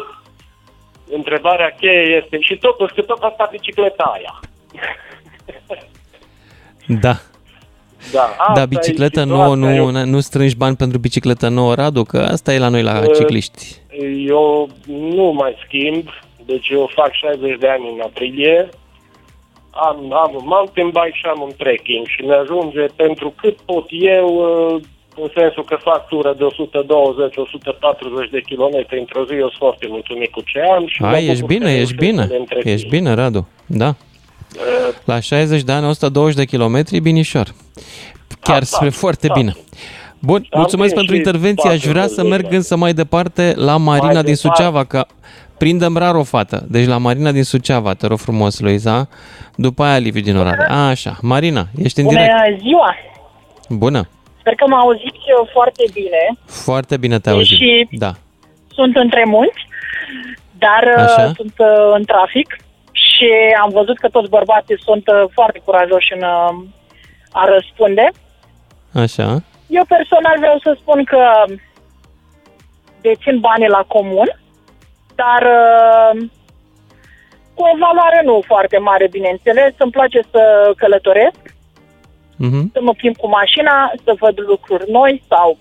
întrebarea cheie este, și totuși, că tot asta bicicleta aia. Da. Da, da bicicletă nouă, nu, eu... nu strângi bani pentru bicicletă nouă, Radu? Că asta e la noi la uh, cicliști. Eu nu mai schimb, deci eu fac 60 de ani în aprilie, am, am un mountain bike și am un trekking și ne ajunge pentru cât pot eu, uh, în sensul că fac tură de 120-140 de kilometri într-o zi, eu sunt foarte mulțumit cu ce am. Și Hai, ești bine, ești bine, ești bine, Radu, da. La 60 de ani, 120 de kilometri, binișor. Chiar da, spre da, foarte da. bine. Bun, Am mulțumesc pentru intervenție. Aș vrea să merg însă mai departe la Marina mai din Suceava, că prindem rar o fată. Deci la Marina din Suceava, te rog frumos, Luiza. După aia Liviu din Oradea. Așa, Marina, ești în Bună direct. Bună ziua! Bună! Sper că mă auziți foarte bine. Foarte bine te auzim, da. sunt între munți, dar Așa? Uh, sunt uh, în trafic și am văzut că toți bărbații sunt uh, foarte curajoși în uh, a răspunde. Așa. Eu personal vreau să spun că dețin banii la comun, dar uh, cu o valoare nu foarte mare, bineînțeles. Îmi place să călătoresc, uh-huh. să mă plimb cu mașina, să văd lucruri noi sau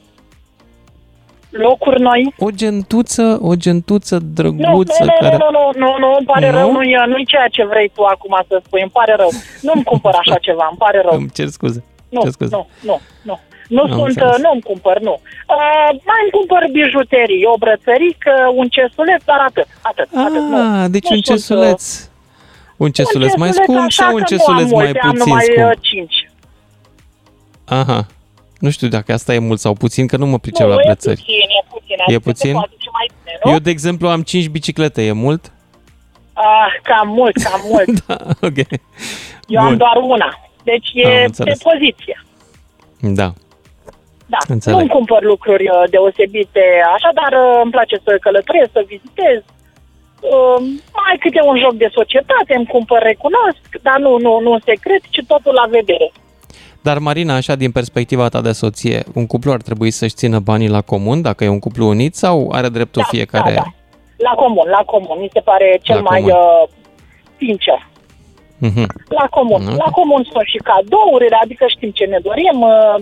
locuri noi. O gentuță, o gentuță drăguță nu, nu, care... Nu, nu, nu, nu, îmi pare nu? rău, nu e, nu ceea ce vrei tu acum să spui, îmi pare rău. Nu-mi cumpăr așa ceva, îmi pare rău. Îmi cer scuze. Nu, cer scuze. nu, nu, nu. Nu Am sunt, înțeles. nu îmi cumpăr, nu. Uh, mai îmi cumpăr bijuterii, o brățărică, un cesuleț, dar atât, atât, ah, atât. Nu. deci nu un cesuleț. Sunt, un cesuleț mai scump sau un cesuleț mai puțin am scump? Numai 5. Aha. Nu știu dacă asta e mult sau puțin, că nu mă pricep la brățări. E puțin, e puțin. E puțin? Mai bine, nu? Eu, de exemplu, am 5 biciclete. E mult? Ah, cam mult, cam mult. da, ok. Eu Bun. am doar una. Deci e pe poziție. Da. Da, Înțeleg. nu-mi cumpăr lucruri uh, deosebite așa, dar uh, îmi place să călătoresc, să vizitez. Uh, mai câte un joc de societate, îmi cumpăr, recunosc, dar nu, nu, nu secret, ci totul la vedere. Dar, Marina, așa, din perspectiva ta de soție, un cuplu ar trebui să-și țină banii la comun, dacă e un cuplu unit, sau are dreptul da, fiecare? Da, da. La comun, la comun. Mi se pare cel la mai uh, sincer. Mm-hmm. La comun. Okay. La comun sunt și cadourile, adică știm ce ne dorim, uh,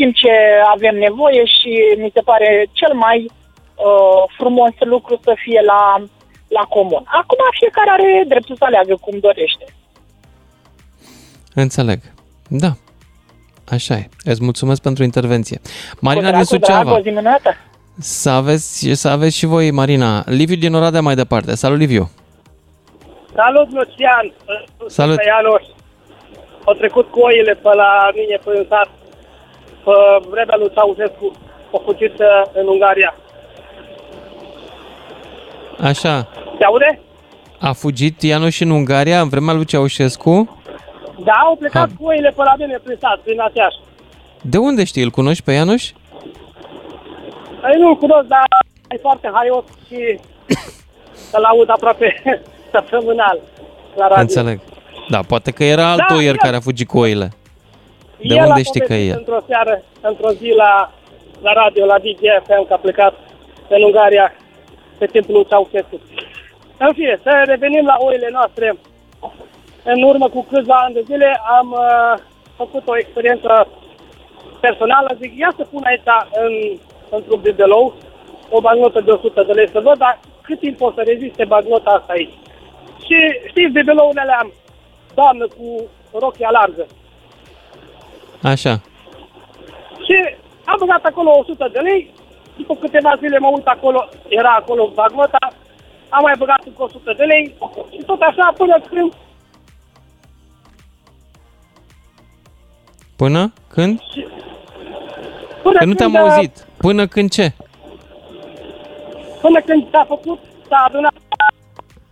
știm ce avem nevoie și mi se pare cel mai uh, frumos lucru să fie la, la comun. Acum fiecare are dreptul să aleagă cum dorește. Înțeleg. Da. Așa e. Îți mulțumesc pentru intervenție. Marina Cu din dragul, dragul, Suceava. o zi minunată. Să aveți, să aveți și voi, Marina. Liviu din Oradea mai departe. Salut, Liviu. Salut, Lucian! Salut. Pe Ianoș. Au trecut cu oile pe la mine pe sat, pe vremea lui Ceausescu, au fugit uh, în Ungaria. Așa. Se aude? A fugit Ianoș în Ungaria în vremea lui Ceaușescu? Da, au plecat cu oile pe la mine prin sat, prin Ateaș. De unde știi? Îl cunoști pe Ianoș? Eu nu-l cunosc, dar e foarte haios și să-l aud aproape săptămânal la radio. Înțeleg. Da, poate că era alt Da, oier el- care a fugit cu oile. De El a unde știi că e povestit el? într-o seară, într-o zi la, la radio, la DGFM, că a plecat în Ungaria pe timpul lui Ceausescu. În fine, să revenim la oile noastre. În urmă cu câțiva ani de zile am uh, făcut o experiență personală. Zic, ia să pun aici în, într-un bibelou o bagnotă de 100 de lei să văd, dar cât timp o să reziste bagnota asta aici. Și știți, bibelourile alea am doamnă cu rochia largă. Așa. Și am băgat acolo 100 de lei, după câteva zile mă uit acolo, era acolo bagnota, am mai băgat încă 100 de lei și tot așa până când Până când? Până Că nu te-am când, uh, auzit. Până când ce? Până când s-a făcut, s-a adunat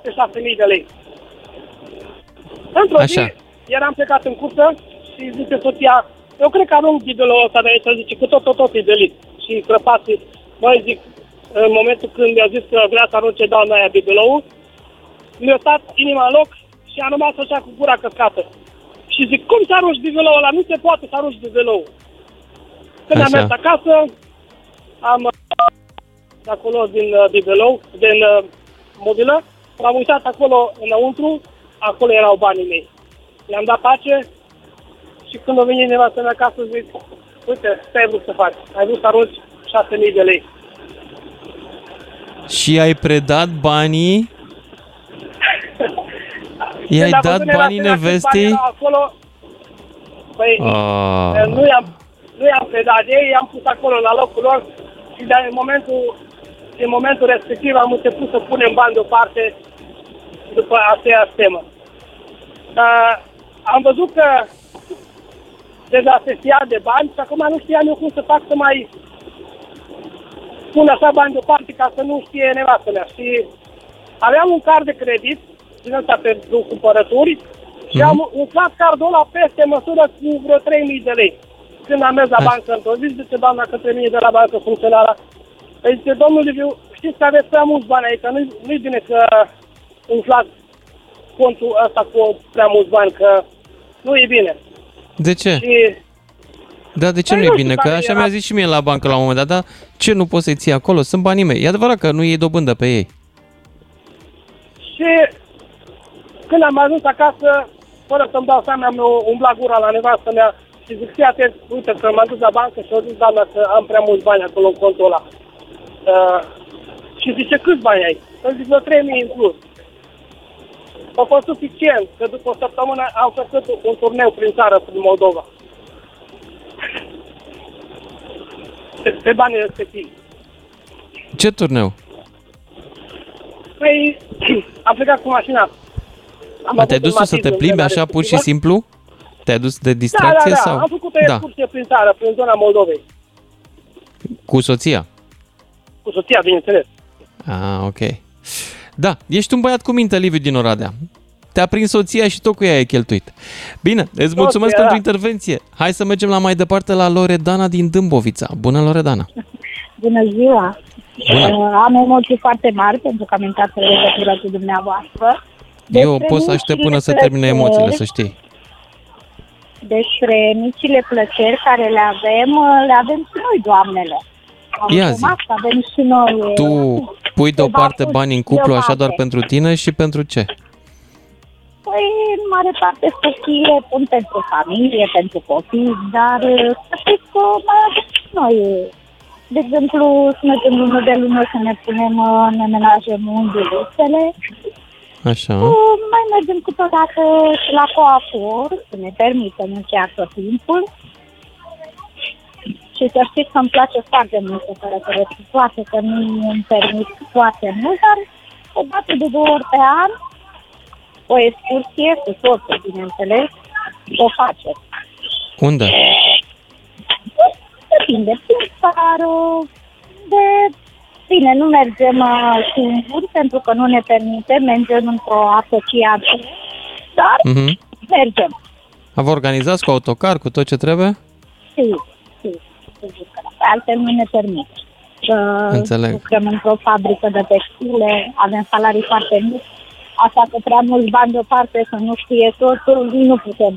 pe 6.000 de lei. Într-o zi, Așa. eram plecat în cursă și zice soția, eu cred că arunc bidulul ăsta de aici, zice că tot, tot, tot e delit. Și crăpați, băi, zic, în momentul când mi-a zis că vrea să arunce doamna aia bidulou, mi-a stat inima în loc și a rămas așa cu gura căscată. Și zic, cum să arunci bibelou ăla? Nu se poate să arunci bibelou. Când am Așa. mers acasă, am uh, de acolo din uh, bibelou, din uh, mobilă, m-am uitat acolo înăuntru, acolo erau banii mei. Le-am dat pace și când a venit nevastă mea acasă, zic, uite, ce ai vrut să faci? Ai vrut să arunci 6.000 de lei. Și ai predat banii? I-ai Când a dat văzut banii nevastă mea câți bani nevestei? erau Acolo, păi, Ah. nu i-am, nu i-am predat ei, i-am pus acolo la locul lor și de în momentul, în momentul respectiv am început să punem bani deoparte după aceeași temă. Uh, am văzut că deja se fia de bani și acum nu știam eu cum să fac să mai pun așa bani deoparte ca să nu știe nevastă mea. Și aveam un card de credit din ăsta pentru cumpărături și am umflat cardul ăla peste măsură cu vreo 3.000 de lei. Când am mers la bancă într-o zi, zice doamna că 3.000 de la bancă funcționară. Păi zice, domnul Liviu, știți că aveți prea mulți bani aici, nu-i, nu-i bine că umflați contul ăsta cu prea mulți bani, că nu e bine. De ce? Și Da, de ce Păi nu e nu știu bine? Că care așa era. mi-a zis și mie la bancă la un moment dat, dar ce nu poți să-i ții acolo? Sunt banii mei. E adevărat că nu iei dobândă pe ei. Și când am ajuns acasă, fără să-mi dau seama, am umblat gura la nevastă mea și zic, fii atent, uite că m-am dus la bancă și au zis doamna că am prea mulți bani acolo în contul ăla. Uh, și zice, câți bani ai? Îmi zic, vreo 3.000 în plus. A fost suficient, că după o săptămână am făcut un turneu prin țară, prin Moldova. Pe, pe banii respectivi. Ce turneu? Păi, am plecat cu mașina. Am A, avut te-ai un dus tu să Matiz te în plimbi vremea așa pur și respectivă. simplu? Te-ai dus de Da, distracție da, da. sau? Am făcut o Da, excursie prin țară, prin zona Moldovei. cu soția. Cu soția, bineînțeles. Ah, ok. Da, ești un băiat cu minte, Liviu din Oradea. Te-a prins soția și tot cu ea ai cheltuit. Bine, îți mulțumesc era. pentru intervenție. Hai să mergem la mai departe la Loredana din Dâmbovița. Bună, Loredana! Bună ziua! Bună. Uh, am emoții foarte mari pentru că am intrat în legătură cu dumneavoastră. Eu Despre pot să aștept până să micile termine plăceri- emoțiile, să știi. Despre micile plăceri care le avem, uh, le avem și noi, doamnele. Ia zi. Automat avem și noi. uh, Tu pui deoparte bani în cuplu așa doar bate. pentru tine și pentru ce? Păi, în mare parte, soție pun pentru familie, pentru copii, dar uh, să știți că mai avem și noi. uh, De exemplu, să mergem lună de lună să ne punem, uh, ne menajăm unghiulețele. Așa. Uh, Mai mergem câteodată și la coafor, să ne permită nu chiar tot timpul. Și să știți că îmi place foarte mult să călătoresc, poate că nu îmi permit foarte mult, dar o dată de două ori pe an, o excursie cu soțul, bineînțeles, o face. Unde? Depinde, prin țară, de... Bine, nu mergem uh, singuri, pentru că nu ne permite, mergem într-o asociație, dar Mhm. mergem. Vă organizați cu autocar, cu tot ce trebuie? Si, si, sigur că da. Altfel nu ne permit. Că Înțeleg. lucrăm într-o fabrică de textile, avem salarii foarte mici, așa că prea mulți bani deoparte să nu știe totul, nu putem.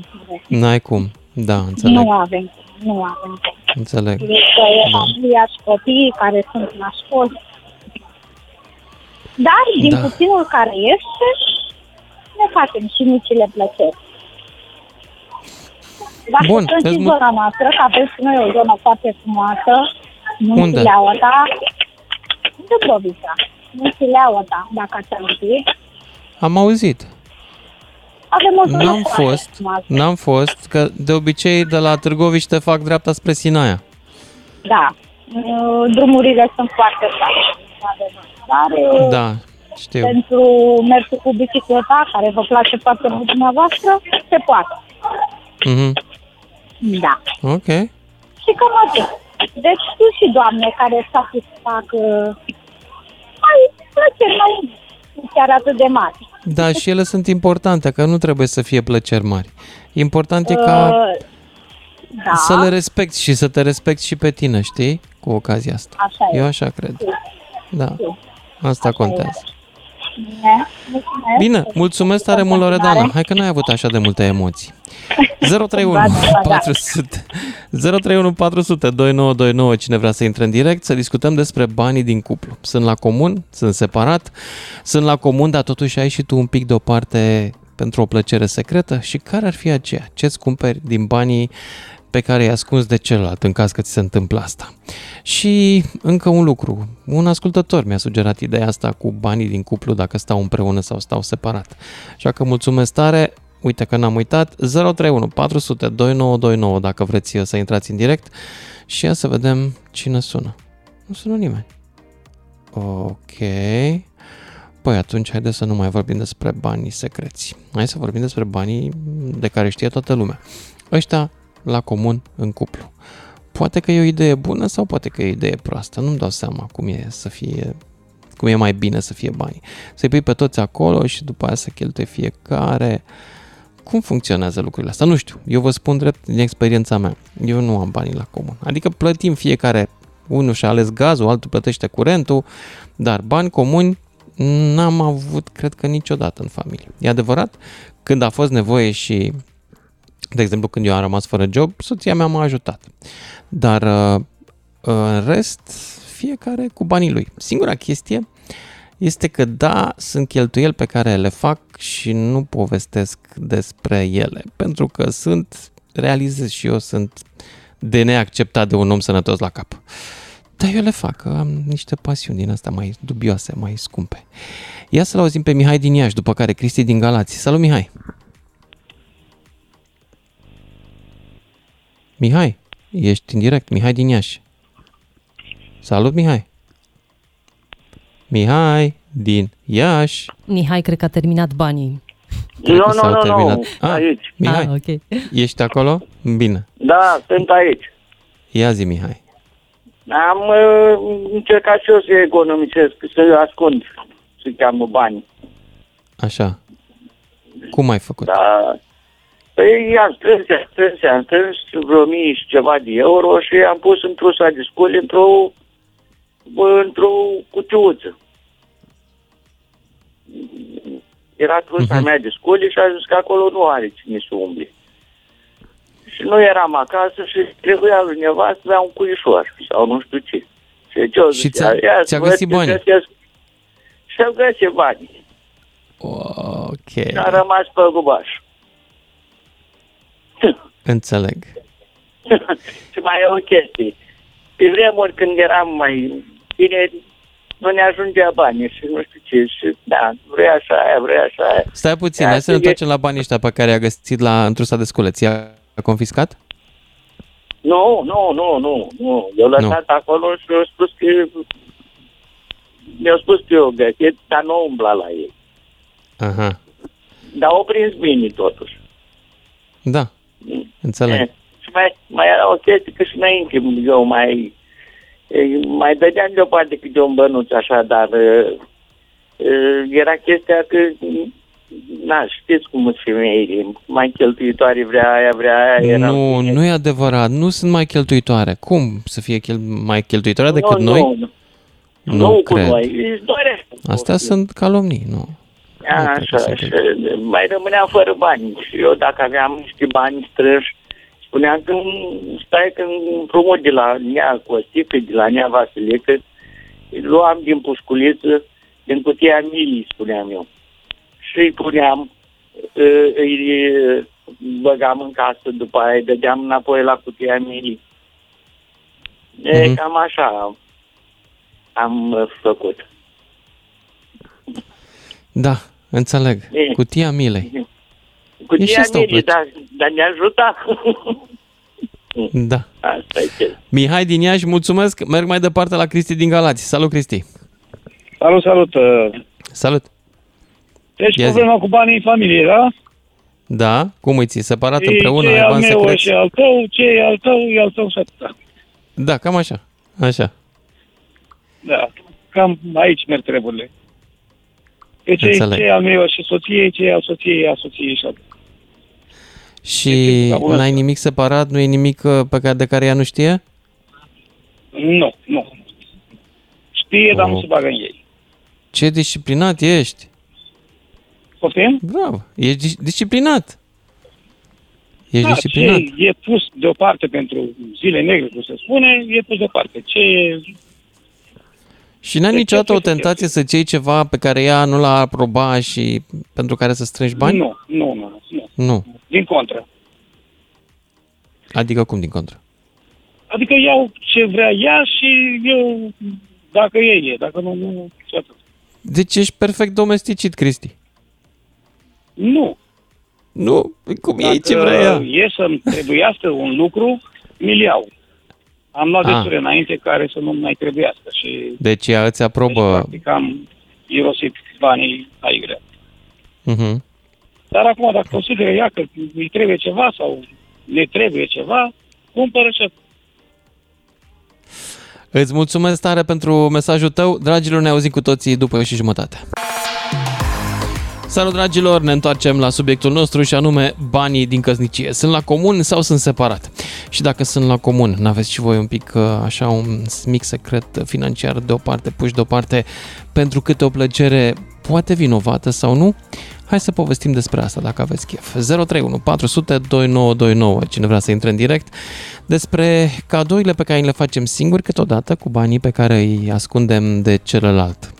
N-ai cum. Da, înțeleg. Nu avem, nu avem. Înțeleg. Că e familia și copiii care sunt la școală. Dar, din Da. puținul care este, ne facem și micile plăceri. Dacă Bun, sunt îți și mul- zona noastră, că avem și noi o zonă foarte frumoasă, Unde? Munțileaua Dubrovița. Munțileaua dacă ați auzit. Am auzit. Avem o zonă N-am foarte fost, frumoasă. n-am fost, că de obicei de la Târgoviște te fac dreapta spre Sinaia. Da. Uh, Drumurile sunt foarte tare, într-adevăr. Dar uh, Da, știu. pentru mersul cu bicicleta, care vă place foarte mult dumneavoastră, se poate. Mhm. Da. Ok. Și cam atât. Deci știu și doamne care satisfac uh, mai plăceri, mai nu chiar atât de mari. Da, și ele sunt importante, că nu trebuie să fie plăceri mari. Important e ca Uh, da. să le respecti și să te respecti și pe tine, știi? Cu ocazia asta. Așa e. Eu așa cred. Da. Știu. Asta contează. Bine, mulțumesc. Bine, mulțumesc tare mult, Loredana. Hai că n-ai avut așa de multe emoții. 031 Ba da, ba da. 400 031 400 2929 cine vrea să intre în direct să discutăm despre banii din cuplu. Sunt la comun, sunt separat, sunt la comun, dar totuși ai și tu un pic deoparte pentru o plăcere secretă și care ar fi aceea? Ce-ți cumperi din banii pe care i-ai ascuns de celălalt în caz că ți se întâmplă asta. Și încă un lucru, un ascultător mi-a sugerat ideea asta cu banii din cuplu dacă stau împreună sau stau separat. Așa că mulțumesc tare, uite că n-am uitat, 031 400 2929 dacă vreți să intrați în direct și ia să vedem cine sună. Nu sună nimeni. Ok. Păi atunci haideți să nu mai vorbim despre banii secreți. Hai să vorbim despre banii de care știe toată lumea. Ăștia la comun în cuplu. Poate că e o idee bună sau poate că e o idee proastă. Nu-mi dau seama cum e să fie cum e mai bine să fie banii. Să-i pui pe toți acolo și după aia să cheltuie fiecare. Cum funcționează lucrurile astea? Nu știu. Eu vă spun drept din experiența mea. Eu nu am banii la comun. Adică plătim fiecare unul și-a ales gazul, altul plătește curentul, dar bani comuni n-am avut, cred că niciodată în familie. E adevărat, când a fost nevoie și de exemplu, când eu am rămas fără job, soția mea m-a ajutat. Dar uh, în rest, fiecare cu banii lui. Singura chestie este că da, sunt cheltuieli pe care le fac și nu povestesc despre ele, pentru că sunt, realizez și eu, sunt de neacceptat de un om sănătos la cap. Dar eu le fac, că am niște pasiuni din astea mai dubioase, mai scumpe. Ia să-l auzim pe Mihai din Iași, după care Cristi din Galați. Salut, Mihai! Mihai, ești în direct, Mihai din Iași. Salut, Mihai! Mihai din Iași. Mihai cred că a terminat banii. Cred că Nu, s-au nu, nu, terminat. nu, Ah, aici. Mihai, Ah, ok. ești acolo? Bine. Da, sunt aici. Ia zi, Mihai. Am uh, încercat și eu să economisesc, să ascund, se cheamă bani. Așa. Cum ai făcut? Da. Păi am strâns, am strâns, am strâns vreo mii și ceva de euro și am pus într-o sa de scoli într-o într-o cuțiuță. Era trusa Mhm. mea de scoli și a zis că acolo nu are cine să umble. Și noi eram acasă și trebuia lui nevastă să dea un cuișor sau nu știu ce. Și, ce Și ți-a- ți-a găsit banii? Și am găsit banii. Oh, Ok, Și am rămas pe gubaș. Înțeleg. și mai e o chestie. Pe vremuri când eram mai tineri, nu ne ajungea bani și nu știu ce. Și da, vrea așa aia, vrea așa aia. Stai puțin, Da, hai să ne e- întoarcem la banii ăștia pe care i-a găsit la întrusa de sculeț. I-a confiscat? Nu, nu, nu, nu, nu. Eu lăsat acolo și eu spus că mi-au spus că eu găsit, dar nu umbla la ei. Aha, Dar au prins bine totuși. da, înțeleg. Eh, Și mai, mai era o chestie că și înainte eu mai eh, mai dădeam deoparte câte un bănuț așa, dar eh, eh, era chestia că na, știți cum sunt femeile, mai cheltuitoare vrea aia, vrea aia. Era Nu, nu e adevărat, nu sunt mai cheltuitoare. Cum să fie chel- mai cheltuitoare decât nu, noi? Nu, nu, Nu nu cu cred. noi, îți doresc. Astea sunt calomnii, nu. A, Așa, și mai rămâneam fără bani. Și eu dacă aveam niște bani strânși, spuneam că stai că împrumut de la Nea Costică, de la Nea Vasilică, îi luam din pușculiță, din cutia milii, spuneam eu. Și îi puneam, ă, îi ă, băgam în casă, după aia îi dădeam înapoi la cutia milii. E, Mhm. cam așa am ă, făcut. Da, înțeleg. E. Cutia milei. E și Cutia asta o milii, plăcere. dar, dar ne ajuta. Da. Asta e ce. Mihai din Iași, mulțumesc. Merg mai departe la Cristi din Galați. Salut, Cristi. Salut, salut. uh, Salut. Deci Ia zi. problema cu banii în familie, da? Da? Cum îi ții? Separat Și împreună? ce e Ai al bani meu secreți? și al tău, ce e al tău, e al tău și atâta. Da, cam așa. Așa. Da, cam aici merg treburile. Deci ce, Înțeleg. ce e al meu și soției, ce e al soției, e al soției și atât. Și bună. n-ai nimic separat? Nu e nimic uh, pe care, de care ea nu știe? Nu, nu. Știe, dar nu Oh. se bagă în ei. Ce disciplinat ești. Poftim? Bravo. Ești dis- disciplinat. Ești Da, disciplinat. Ce e pus deoparte pentru zile negre, cum se spune, e pus deoparte. Ce e... Și n-ai niciodată o tentație să-ți iei ceva pe care ea nu l-a aprobat și pentru care să strângi bani? Nu, nu, nu, nu. Nu. Din contră. Adică cum din contră? Adică iau ce vrea ea și eu, dacă e, e, dacă nu, nu, și atât. Deci ești perfect domesticit, Cristi. Nu. Nu? Cum Dacă e ce vrea ea? e să-mi trebuiască un lucru, mi-l iau. Am luat Ah. destule înainte care să nu mai trebuiască și Deci ea îți aprobă... practic am irosit banii aiurea. Mhm. Dar acum, dacă consideră ea că îi trebuie ceva sau le trebuie ceva, cumpără și atât. Îți mulțumesc tare pentru mesajul tău. Dragilor, ne auzim cu toții după o și jumătate. Salut, dragilor! Ne întoarcem la subiectul nostru și anume banii din căsnicie. Sunt la comun sau sunt separat? Și dacă sunt la comun, n-aveți și voi un pic uh, așa un mic secret financiar deoparte, puși deoparte, pentru câte o plăcere poate vinovată sau nu? Hai să povestim despre asta dacă aveți chef. 031 400 2929, cine vrea să intre în direct, despre cadourile pe care le facem singuri câteodată cu banii pe care îi ascundem de celălalt.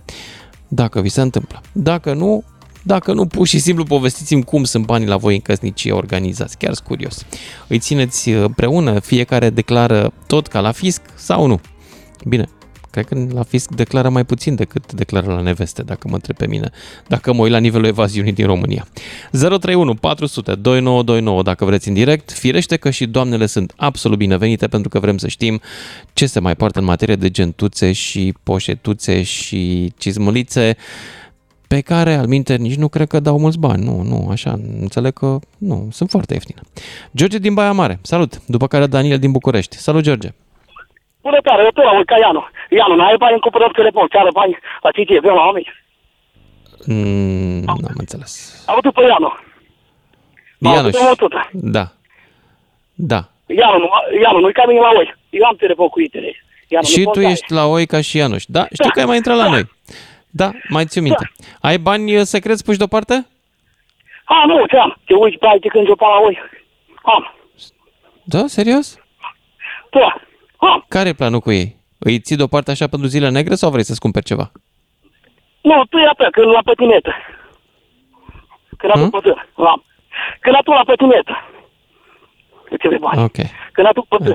Dacă vi se întâmplă. Dacă nu, dacă nu, pur și simplu povestiți-mi cum sunt banii la voi în căsnicie organizați. Chiar sunt curios. Îi țineți împreună, fiecare declară tot ca la fisc sau nu? Bine, cred că la fisc declară mai puțin decât declară la neveste, dacă mă întreb pe mine, dacă mă uit la nivelul evaziunii din România. 031 400 2929 dacă vreți în direct. Firește că și doamnele sunt absolut binevenite pentru că vrem să știm ce se mai poartă în materie de gentuțe și poșetuțe și cizmălițe pe care, al minte, nici nu cred că dau mulți bani. Nu, nu, așa, înțeleg că nu, sunt foarte ieftine. George din Baia Mare, salut! După care Daniel din București. Salut, George! Bună tare, eu tot la ca Ianu. Ianu, n-ai bani în cumpără telefon, ți bani la citie, vreau la oameni. Mm, n-am înțeles. Am avut pe Ianu. Am Ianuș. avut tot. Da. Da. Ianu, nu, Ianu, nu-i ca mine la voi. Eu am telefon cu internet. Ianu, și nu tu poți ești la oi ca și Ianuș. Da, știu că ai mai intrat la noi. Da, mai țiu minte. Ai bani uh, secreți puși deoparte? A, nu, ce am. Te uiți, bai, te când eu pe la voi. Am. Da, serios? Da. Am. Care e planul cu ei? Îi ții deoparte așa pentru zile negre sau vrei să-ți cumperi ceva? Nu, tu ia pe, când la patinetă. Cănatul pădân. L-am. Cănatul la pătunet. Câteva bani. Ok. Cănatul pădân.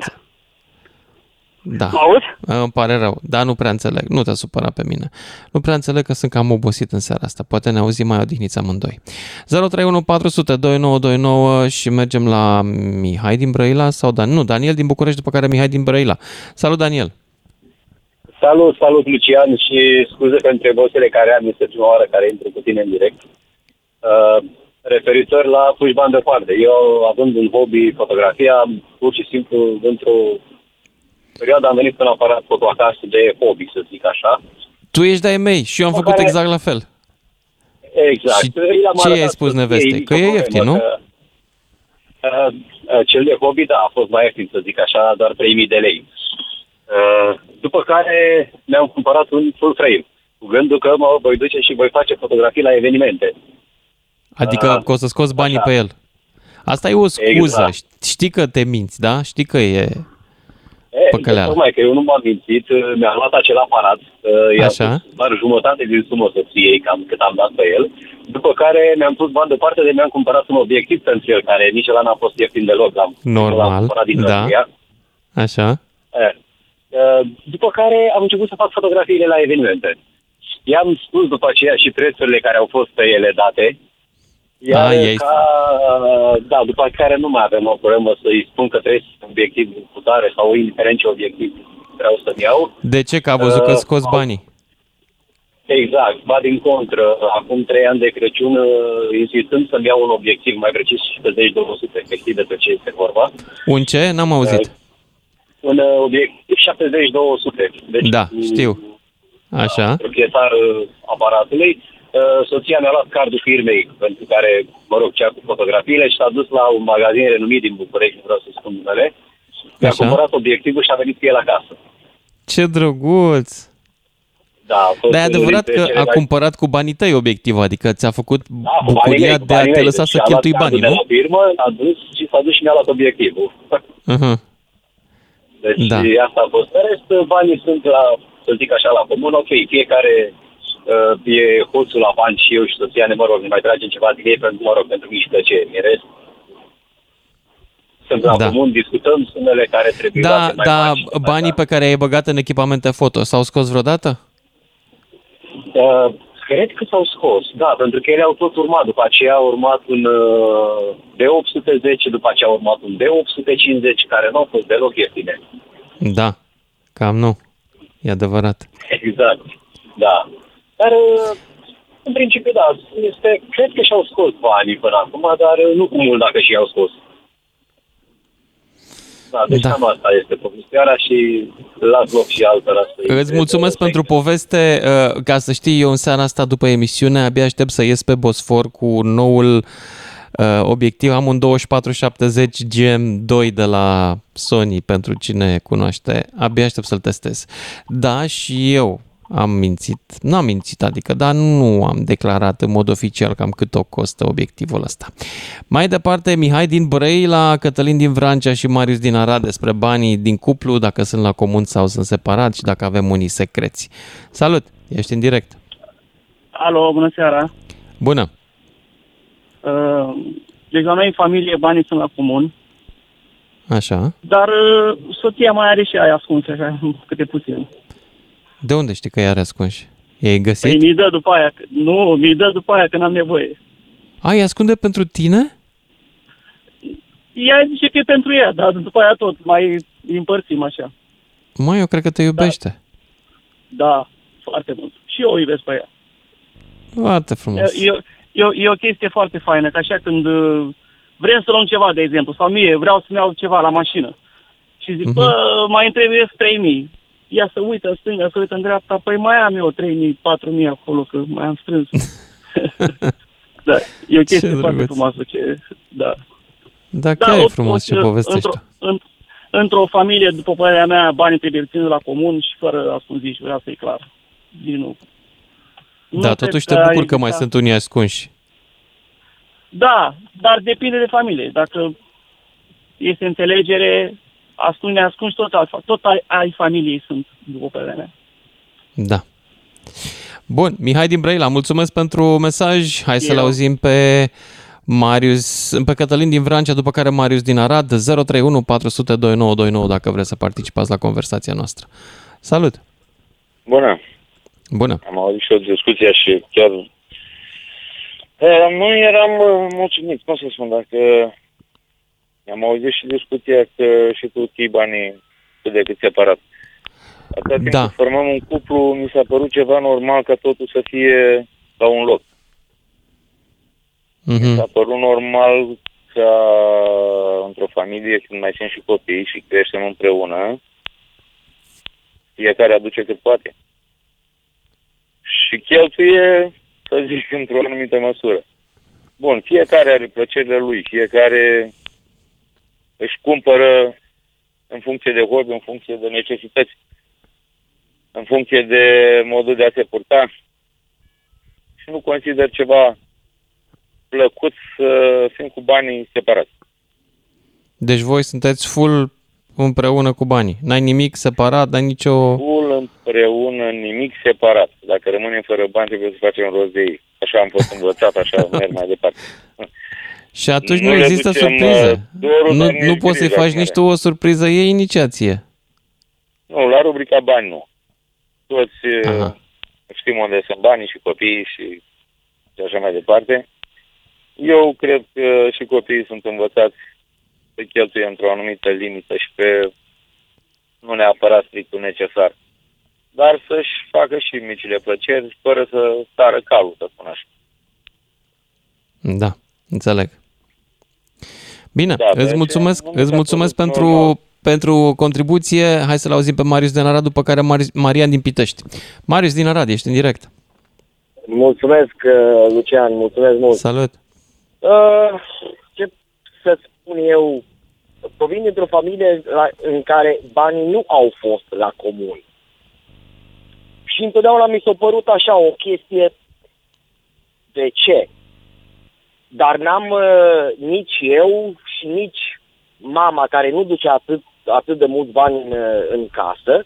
Da. Mă auzi? Îmi pare rău, dar nu prea înțeleg. Nu te supăra pe mine. Nu prea înțeleg că sunt cam obosit în seara asta. Poate ne auzim mai odihniți amândoi. 031 400 2929 și mergem la Mihai din Brăila sau Dan? Nu, Daniel din București, după care Mihai din Brăila. Salut, Daniel! Salut, salut Lucian și scuze pentru emoțiile care am, este prima oară care intru cu tine în direct. Uh, referitor la puși bani deoparte. Eu, având un hobby, fotografia, pur și simplu, într-o perioadă am venit cu un aparat foto acasă de hobby, să zic așa. Tu ești de-ai mei și eu am După făcut care- exact la fel. Exact. Și I-am ce arătat ai spus soției, nevestei? nicio Că e problemă, ieftin, nu? că, uh, uh, cel de hobby, da, a fost mai ieftin, să zic așa, doar 3000 de lei. Uh, după care mi-am cumpărat un full frame, cu gândul că mă voi duce și voi face fotografii la evenimente. Adică Ah, că o să scoți banii așa. pe el. Asta e o scuză. Exact. Știi că te minți, da? Știi că e... E, Păcăleală. tocmai că eu nu m-am mințit, uh, mi-am luat acel aparat, uh, i-am Așa. pus doar jumătate din sumă soției, cam cât am dat pe el, după care mi-am pus bani deoparte de mi-am cumpărat un obiectiv pentru el, care nici ăla n-a fost ieftin deloc, l-am, l-am Normal, cumpărat din da. România. Așa. E, uh, După care am început să fac fotografiile la evenimente. I-am spus după aceea și prețurile care au fost pe ele date. Iar A, i-ai- ca, da, după care nu mai avem o problemă să-i spun că trebuie să obiectiv cu tare sau indiferent ce obiectiv vreau să-mi iau. De ce? Că a văzut că Uh, scoți banii. Exact, ba din contră, acum trei ani de Crăciun, uh, insistând să-mi iau un obiectiv, mai precis 70-200, efectiv de pe ce este vorba. Un ce? N-am auzit. Uh, Un uh, obiectiv 70-200. Deci, Da, știu. Așa. proprietar uh, aparatului. Uh, Soția mi-a luat cardul firmei pentru care, mă rog, cea cu fotografiile și s-a dus la un magazin renumit din București, nu vreau să spun numele. Mi-a Așa. cumpărat obiectivul și a venit cu el acasă. Ce drăguț! Da, a fost Dar e unul adevărat dintre că cele a mai- cumpărat cu banii tăi obiectivul, adică ți-a făcut Da, cu banii bucuria mei, cu de a banii te mei. lăsa Deci să a luat cheltui cardul banii, de nu? la firmă, a dus și s-a dus și mi-a luat obiectivul. Uh-huh. Deci Da. da. asta a fost. În rest, banii sunt la, să zic așa, la comun. Ok, fiecare uh, e hoțul la bani și eu și soția ne, mă rog, ne mai tragem ceva din ei pentru, mă rog, pentru mici plăceri. În rest, sunt la Da. comun, discutăm sumele care trebuie Da, luate mai da, mari și- banii pe care i-ai băgat în echipamente foto s-au scos vreodată? Uh, cred că s-au scos, da, pentru că ele au tot urmat. După aceea a urmat un uh, D810, după aceea a urmat un D850, care nu au fost deloc ieftine. Da, cam nu. E adevărat. Exact, da. Dar, uh, în principiu, da, este, cred că și-au scos banii până acum, dar uh, nu cu mult dacă și-au scos. Da, deci Da. da. cam asta este povestea și las loc și altora să Îți mulțumesc pentru poveste. uh, Ca să știi, eu în seara asta, după emisiune, abia aștept să ies pe Bosfor cu noul uh, obiectiv. Am un 2470 GM2 de la Sony, pentru cine cunoaște. Abia aștept să-l testez. Da, și eu am mințit. Nu am mințit, adică, dar nu am declarat în mod oficial cam cât o costă obiectivul ăsta. Mai departe, Mihai din Brăila, Cătălin din Vrancea și Marius din Arad despre banii din cuplu, dacă sunt la comun sau sunt separați și dacă avem unii secreți. Salut! Ești în direct. Alo, bună seara. Bună! Uh, Deci la noi în familie banii sunt la comun, Așa. dar uh, soția mai are și aia ascunse, așa, câte puțin. De unde știi că i are ascunși? I-ai Păi găsit? mi dă după aia, nu, mi dă după aia când am nevoie. A, îi ascunde pentru tine? Ea zice că e pentru ea, dar după aia tot mai împărțim așa. Mai, eu cred că te iubește. Da, foarte mult. Și eu o iubesc pe ea. Foarte frumos. E, e, e, o- e o chestie foarte faină, că așa când uh, vrem să luăm ceva, de exemplu, sau mie, vreau să-mi iau ceva la mașină. Și zic, Mhm. bă, mai îmi trebuie 3000. Ea să uită în stânga, să uită în dreapta, păi mai am eu 3000, 4000 acolo, că mai am strâns. da, e o chestie Ce foarte drăguț. frumoasă, ce, da. Da, chiar e o- frumos ce o- povestești. Într-o, în, într-o familie, după părerea mea, banii trebuie ținut la comun și fără ascunziși, vreau să-i clar. Din nou. Nu Da, cred totuși te că bucur ai că mai putea- sunt unii ascunși. Da, dar depinde de familie. Dacă este înțelegere, ascunzi, neascunzi, tot, ai, tot ai, ai familiei sunt, după părerea mea. Da. Bun, Mihai din Brăila, mulțumesc pentru mesaj. Hai să-l Eu. auzim pe Marius, pe Cătălin din Vrancea, după care Marius din Arad, 031 400 2929 dacă vreți să participați la conversația noastră. Salut! Bună! Bună! Am auzit și o discuție și chiar... Eh, Noi eram eh, mulțumiți, cum să spun, dacă... Am auzit și discuția că și tu ții banii cât de cât separat. Atâta timp Da. cât formăm un cuplu, mi s-a părut ceva normal ca totul să fie la un loc. Mhm. S-a părut normal ca într-o familie, când mai sunt și copii și creștem împreună, fiecare aduce cât poate. Și cheltuie, să zic, într-o anumită măsură. Bun, fiecare are plăcerile lui, fiecare își cumpără în funcție de hobby, în funcție de necesități, în funcție de modul de a se purta. Și nu consider ceva plăcut să fim cu banii separați. Deci voi sunteți full împreună cu banii. N-ai nimic separat, n-ai nicio... Full împreună, nimic separat. Dacă rămânem fără bani, trebuie să facem rost de ei. Așa am fost învățat, așa merg mai departe. Și atunci nu, Nu le există ducem, surpriză. uh, dorul, Nu, dar nu nici poți să-i grija faci mare. nici tu o surpriză ei inițiație. Nu, la rubrica bani nu. Toți uh, știm unde sunt banii și copiii și, și așa mai departe. Eu cred că și copiii sunt învățați să cheltuie într-o anumită limită și pe nu neapărat strictul necesar. Dar să-și facă și micile plăceri fără să stară calul, să spun așa. Da, înțeleg. Bine, Da, îți de mulțumesc, aceea nu mi îți s-a mulțumesc părut pentru, normal. pentru contribuție. Hai să-l auzim pe Marius din Arad, după care Mari- Marian din Pitești. Marius din Arad, ești în direct. Mulțumesc, uh, Lucian, mulțumesc mult. Salut. Uh, ce să spun eu, provin dintr-o familie la, în care banii nu au fost la comun. Și întotdeauna mi s-a părut așa o chestie de ce. Dar n-am uh, nici eu și nici mama care nu ducea atât, atât de mulți bani în, uh, în casă,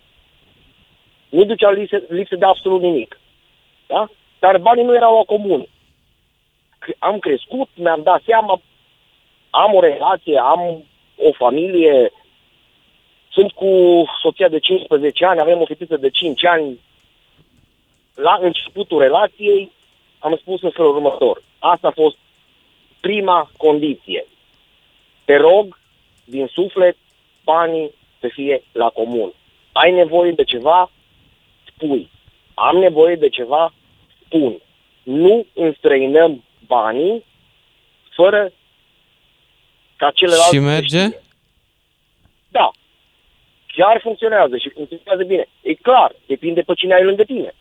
nu ducea lipsă, lipsă de absolut nimic. Da? Dar banii nu erau la comun. C- Am crescut, mi-am dat seama, am o relație, am o familie, sunt cu soția de 15 ani, avem o fetiță de 5 ani. La începutul relației am spus în felul următor. Asta a fost prima condiție. Te rog, din suflet, banii să fie la comun. Ai nevoie de ceva? Spui. Am nevoie de ceva? Spun. Nu înstrăinăm banii fără ca celălalt Și să merge? știe. Da. Chiar funcționează și funcționează bine. E clar, depinde pe cine ai lângă tine.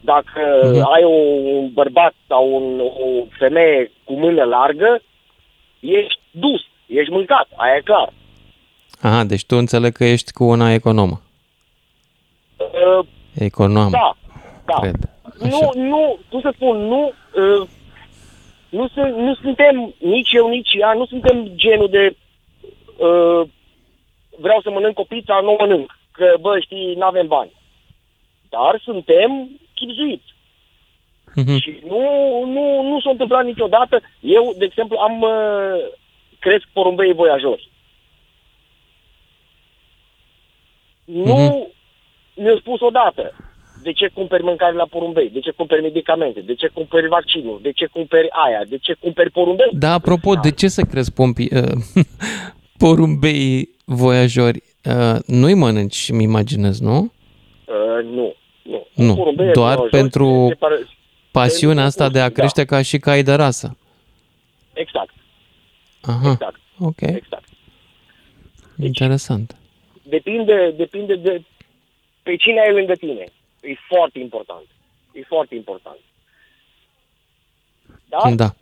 Dacă Mhm. ai un bărbat sau un, o femeie cu mână largă, ești dus, ești mâncat, aia e clar. Aha, deci tu înțeleg că ești cu una economă. Uh, Economă, da, da. cred. Nu, nu, cum să spun, nu, uh, nu, sunt, nu suntem, nici eu, nici ea, nu suntem genul de uh, vreau să mănânc o pizza, nu o mănânc, că, bă, știi, nu avem bani. Dar suntem chipzuiți. Mhm. Și nu, nu, nu s-a întâmplat niciodată. Eu, de exemplu, am uh, cresc porumbei voiajori. Nu Mhm. mi-au spus odată de ce cumperi mâncare la porumbei, de ce cumperi medicamente, de ce cumperi vaccinuri, de ce cumperi aia, de ce cumperi porumbei. Da, apropo, de ce să crezi pompi, uh, porumbei voiajori? Uh, nu-i mănânci, îmi imaginez, nu? Uh, nu, nu. Nu, Porumbei doar voiajori pentru se pare- pasiunea asta de a da. crește ca și cai de rasă. Exact, Aha, exact, ok, exact. interesant. Depinde, depinde de pe cine ai lângă tine. E foarte important. E foarte important. Da? Da.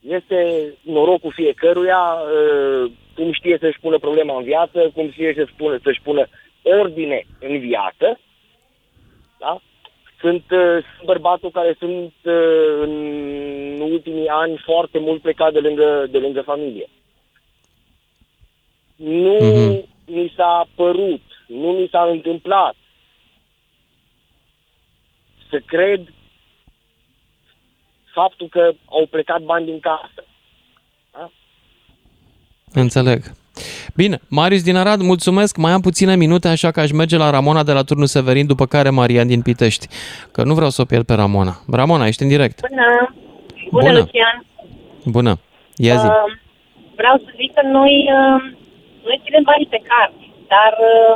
Este norocul fiecăruia, uh, cum știe să-și pună problema în viață, cum știe să-și pună, să-și pună ordine în viață. Da? Sunt, uh, sunt bărbatul care sunt uh, în ultimii ani foarte mult plecat de lângă, de lângă familie. Nu Mhm. mi s-a părut, nu mi s-a întâmplat să cred faptul că au plecat bani din casă. Înțeleg. Bine, Marius din Arad, mulțumesc. Mai am puține minute, așa că aș merge la Ramona de la turnul Severin, după care Marian din Pitești. Că nu vreau să o pierd pe Ramona. Ramona, ești în direct. Bună! Bună, Bună. Lucian! Bună. Ia zi. Uh, vreau să zic că noi, uh, noi ținem banii pe card, dar uh,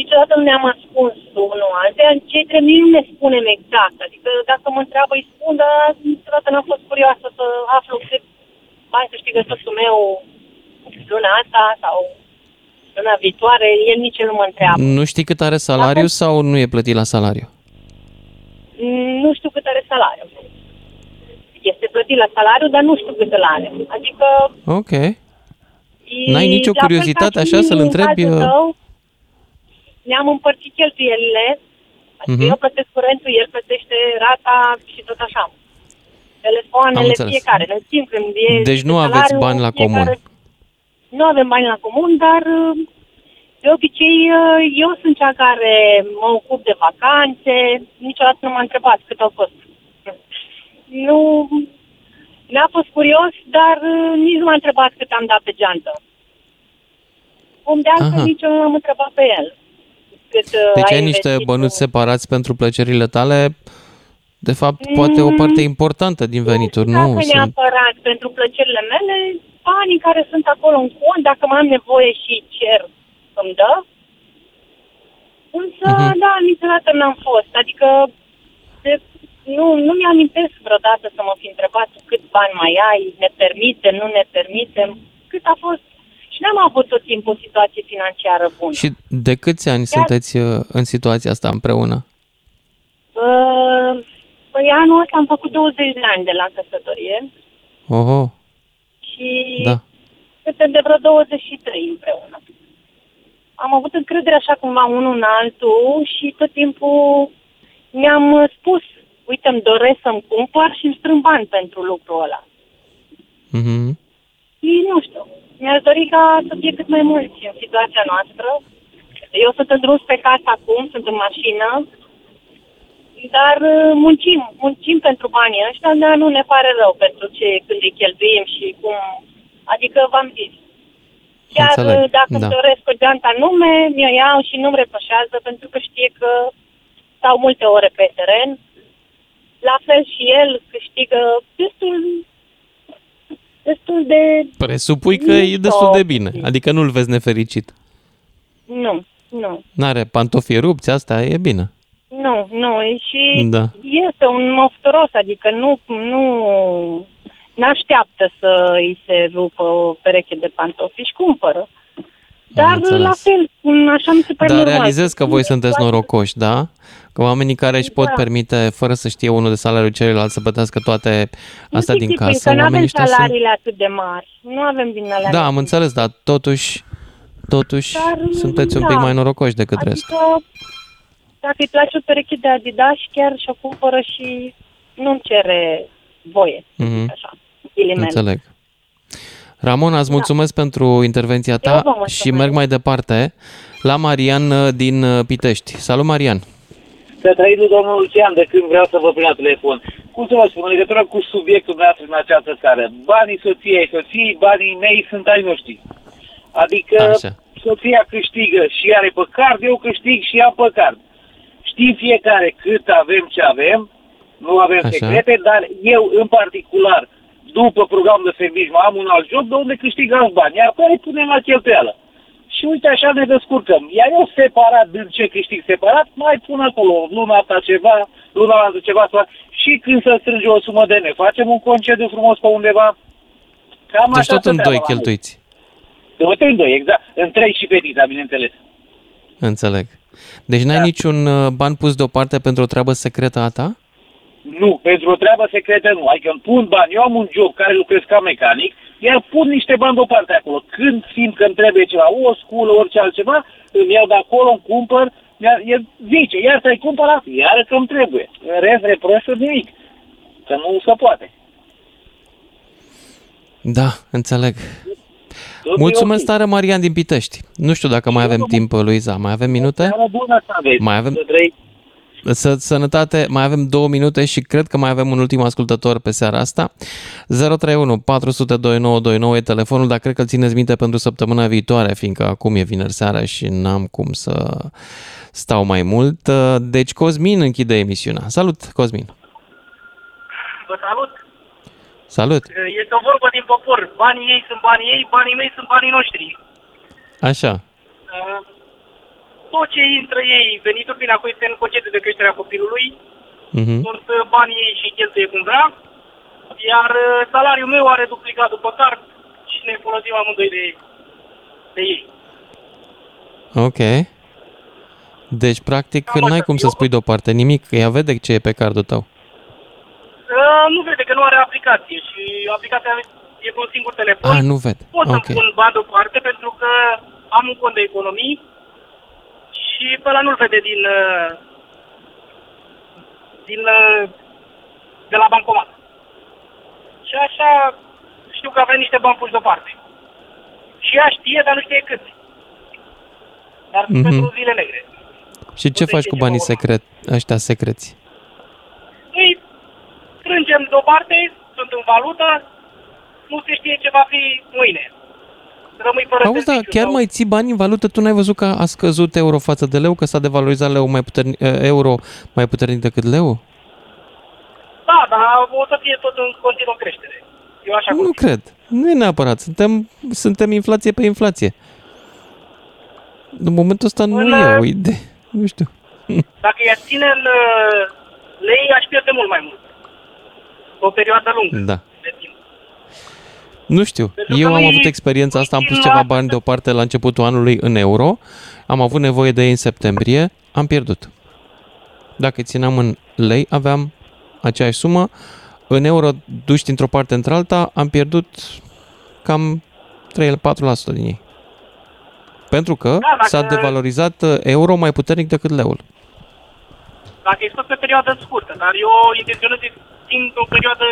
niciodată nu ne-am ascuns unul altuia. Cei trei mii nu ne spunem exact. Adică dacă mă întreabă, îi spun, dar niciodată n-am fost curioasă să aflu cât bani să câștigă soțul meu luna asta sau luna viitoare. El nici el nu mă întreabă. Nu știi cât are salariu sau nu e plătit la salariu? Mm, Nu știu cât are salariu. Este plătit la salariu, dar nu știu cât îl are. Adică Ok. N-ai nicio la fel curiozitate ca și așa să-l în întrebi? cazul uh, tău, ne-am împărțit cheltuielile, adică Mhm. eu plătesc curentul, el plătește rata și tot așa. Am Telefoanele înțeles. fiecare, ne timp când e Deci nu salariu, aveți bani la fiecare- comun. Nu avem bani la comun, dar uh, de obicei uh, eu sunt cea care mă ocup de vacanțe, niciodată nu m-a întrebat cât au fost. Nu, ne-a fost curios, dar uh, nici nu m-a întrebat cât am dat pe geantă. Cum de altfel Aha. nici eu nu l-am întrebat pe el. Cât, uh, Deci ai ai niște investit bănuți separați pentru plăcerile tale, de fapt, poate o parte importantă din venituri, Dacă nu? Sunt... neapărat pentru plăcerile mele, banii care sunt acolo în cont, dacă mai am nevoie și cer, îmi dă. Însă, Mhm. da, niciodată n-am fost. Adică, de, nu, nu mi-amintesc vreodată să mă fi întrebat cât bani mai ai, ne permite, nu ne permitem, cât a fost. Și n-am avut tot timpul o situație financiară bună. Și de câți ani sunteți uh, în situația asta împreună? Uh, păi anul ăsta am făcut 20 de ani de la căsătorie Oho, și da. suntem de vreo 23 împreună. Am avut încredere așa cumva unul în altul și tot timpul mi-am uh, spus, uite, îmi doresc să-mi cumpăr și îmi strâng bani pentru lucrul ăla. Mhm. Și nu știu, mi-aș dori ca să fie cât mai mulți în situația noastră. Eu sunt în drum spre casă acum, sunt în mașină, dar uh, muncim, muncim pentru banii ăștia, dar nu ne pare rău pentru ce când îi cheltuim și cum... Adică v-am zis, chiar Înțeleg, uh, dacă da. îmi doresc o geantă anume, mi-o iau și nu-mi reproșează pentru că știe că stau multe ore pe teren. La fel și el câștigă destul, destul de... Presupui că e destul de bine, adică nu-l vezi nefericit. Nu, nu. N-are pantofi rupți, asta e bine. Nu, nu, e și Da. este un mofturos, adică nu, nu n-așteaptă să îi se rupă o pereche de pantofi și cumpără. Dar înțeles. la fel, un- așa mi se pare Dar normal. realizez că voi sunteți norocoși, da? Că oamenii care își pot Da. permite, fără să știe unul de salariul celuilalt, să plătească toate astea din Disciplin, casă, că nu avem oamenii ăștia sunt... salariile atât de mari. Nu avem din alea. Da, am înțeles, dar totuși, totuși Dar, sunteți un da. pic mai norocoși decât restul. Adică, dacă îi place o pereche de Adidas, chiar și-o cumpără și nu-mi cere voie, Mhm. așa, ghilimele. Înțeleg. Ramona, îți mulțumesc pentru intervenția Eu ta vă mulțumesc. și merg mai departe la Marian uh, din uh, Pitești. Salut, Marian! Să trăiți domnul Lucian de când vreau să vă prind la telefon. Cum să vă spun, în legătură cu subiectul dumneavoastră în această seară, banii soției ai soției, banii mei sunt ai noștri. Adică Așa. soția câștigă și are pe card, eu câștig și ea pe card. Știm fiecare cât avem ce avem, nu avem Așa. secrete, dar eu în particular, după programul de feminism, am un alt job de unde câștig alți bani, iar pe aia îi punem la cheltuială. Și uite așa ne descurcăm. Iar eu separat din ce câștig separat, mai pun acolo luna asta ceva, luna altă ceva, ceva. și când se strânge o sumă de ne facem un concediu frumos pe undeva. Cam Deci așa tot se în treaba doi la noi. cheltuiți. Tot în doi, exact. În trei și fetița, bineînțeles. Înțeleg. Deci Da. n-ai niciun uh, ban pus deoparte pentru o treabă secretă a ta? Nu, pentru o treabă secretă nu. Adică îmi pun bani. Eu am un job care lucrez ca mecanic, iar pun niște bani deoparte acolo. Când simt că îmi trebuie ceva, o sculă, orice altceva, îmi iau de acolo, îmi cumpăr, iar, iar zice, iar să-i cumpăr, iar că îmi trebuie. În rest, reproșuri nimic. Că nu se poate. Da, înțeleg. Tot e Mulțumesc ok. tare, Marian din Pitești. Nu știu dacă mai avem timp, Luiza. Mai avem minute? Seară bună să aveți. Mai avem- Să trăiți. Să, sănătate, mai avem două minute și cred că mai avem un ultim ascultător pe seara asta. 031 400 2929 e telefonul, dar cred că îl țineți minte pentru săptămâna viitoare, fiindcă acum e vineri seara și n-am cum să stau mai mult. Deci Cosmin închide emisiunea. Salut, Cosmin! Vă salut! Salut! Este o vorbă din popor. Banii ei sunt banii ei, banii mei sunt banii noștri. Așa. Uh, Tot ce intră ei, venituri bine, acum este în concediu de creștere a copilului, Mhm. sunt uh, banii ei și cheltuie cum vrea, iar uh, salariul meu are duplicat după card și ne folosim amândoi de, de ei. Ok. Deci, practic, n-ai cum să spui deoparte nimic, că ea vede ce e pe cardul tău. Uh, nu vede că nu are aplicație și aplicația e pe un singur telefon. Ah, nu vede. Pot să-mi Ok. pun bani deoparte pentru că am un cont de economii și pe ăla nu-l vede din, uh, din, uh, de la bancomat. Și așa știu că avem niște bani puși deoparte. Și ea știe, dar nu știe cât. Dar Mhm. mm-hmm. pentru zile negre. Și ce faci cu banii secret, ăștia secreți? Îi strângem deoparte, sunt în valută, nu se știe ce va fi mâine. Rămâi fără Auzi, da, serviciu chiar sau- mai ții bani în valută? Tu n-ai văzut că a scăzut euro față de leu, că s-a devalorizat leu mai puternic, euro mai puternic decât leu? Da, dar o să fie tot în continuă creștere. Eu așa Nu cred. Nu e neapărat. Suntem, suntem inflație pe inflație. În momentul ăsta nu Până- e o idee. Nu știu. Dacă i-aș ține în uh, lei, aș pierde mult mai mult. O perioadă lungă. Da. Nu știu. Pentru Eu că am noi- avut experiența asta, am pus noi ceva țin bani deoparte la începutul anului în euro, am avut nevoie de ei în septembrie, am pierdut. Dacă îi țineam în lei, aveam aceeași sumă, în euro duși dintr-o parte într-alta, am pierdut cam 3-4% din ei. Pentru că Da, dacă- s-a devalorizat uh, euro mai puternic decât leul. Dacă e scos pe perioadă scurtă, dar eu intenționez să țin o perioadă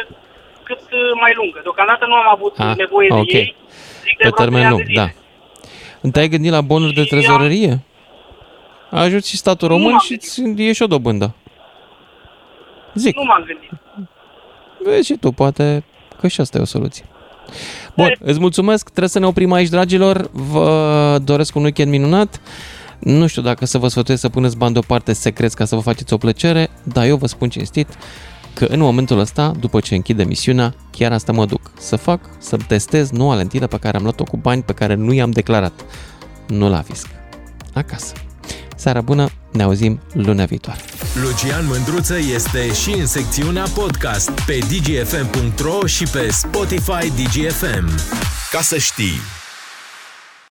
cât uh, mai lungă. Deocamdată nu am avut Ah, nevoie ok. de ei. Zic de Pe vreo termen trei ani lung, de zile. da. Te-ai gândit la bonuri de trezorerie? Ajut și statul Nu român m-am și îți e și o dobândă. Zic. Nu m-am gândit. Vezi și tu, poate că și asta e o soluție. Bun, îți mulțumesc, trebuie să ne oprim aici, dragilor. Vă doresc un weekend minunat. Nu știu dacă să vă sfătuiesc să puneți bani deoparte secreți ca să vă faceți o plăcere, dar eu vă spun cinstit că în momentul ăsta, după ce închid emisiunea, chiar asta mă duc. Să fac, să testez noua lentilă pe care am luat-o cu bani pe care nu i-am declarat. Nu la fisc. Acasă. Seara bună, ne auzim lunea viitoare. Lucian Mândruță este și în secțiunea podcast pe dgfm.ro și pe Spotify DGFM. Ca să știi!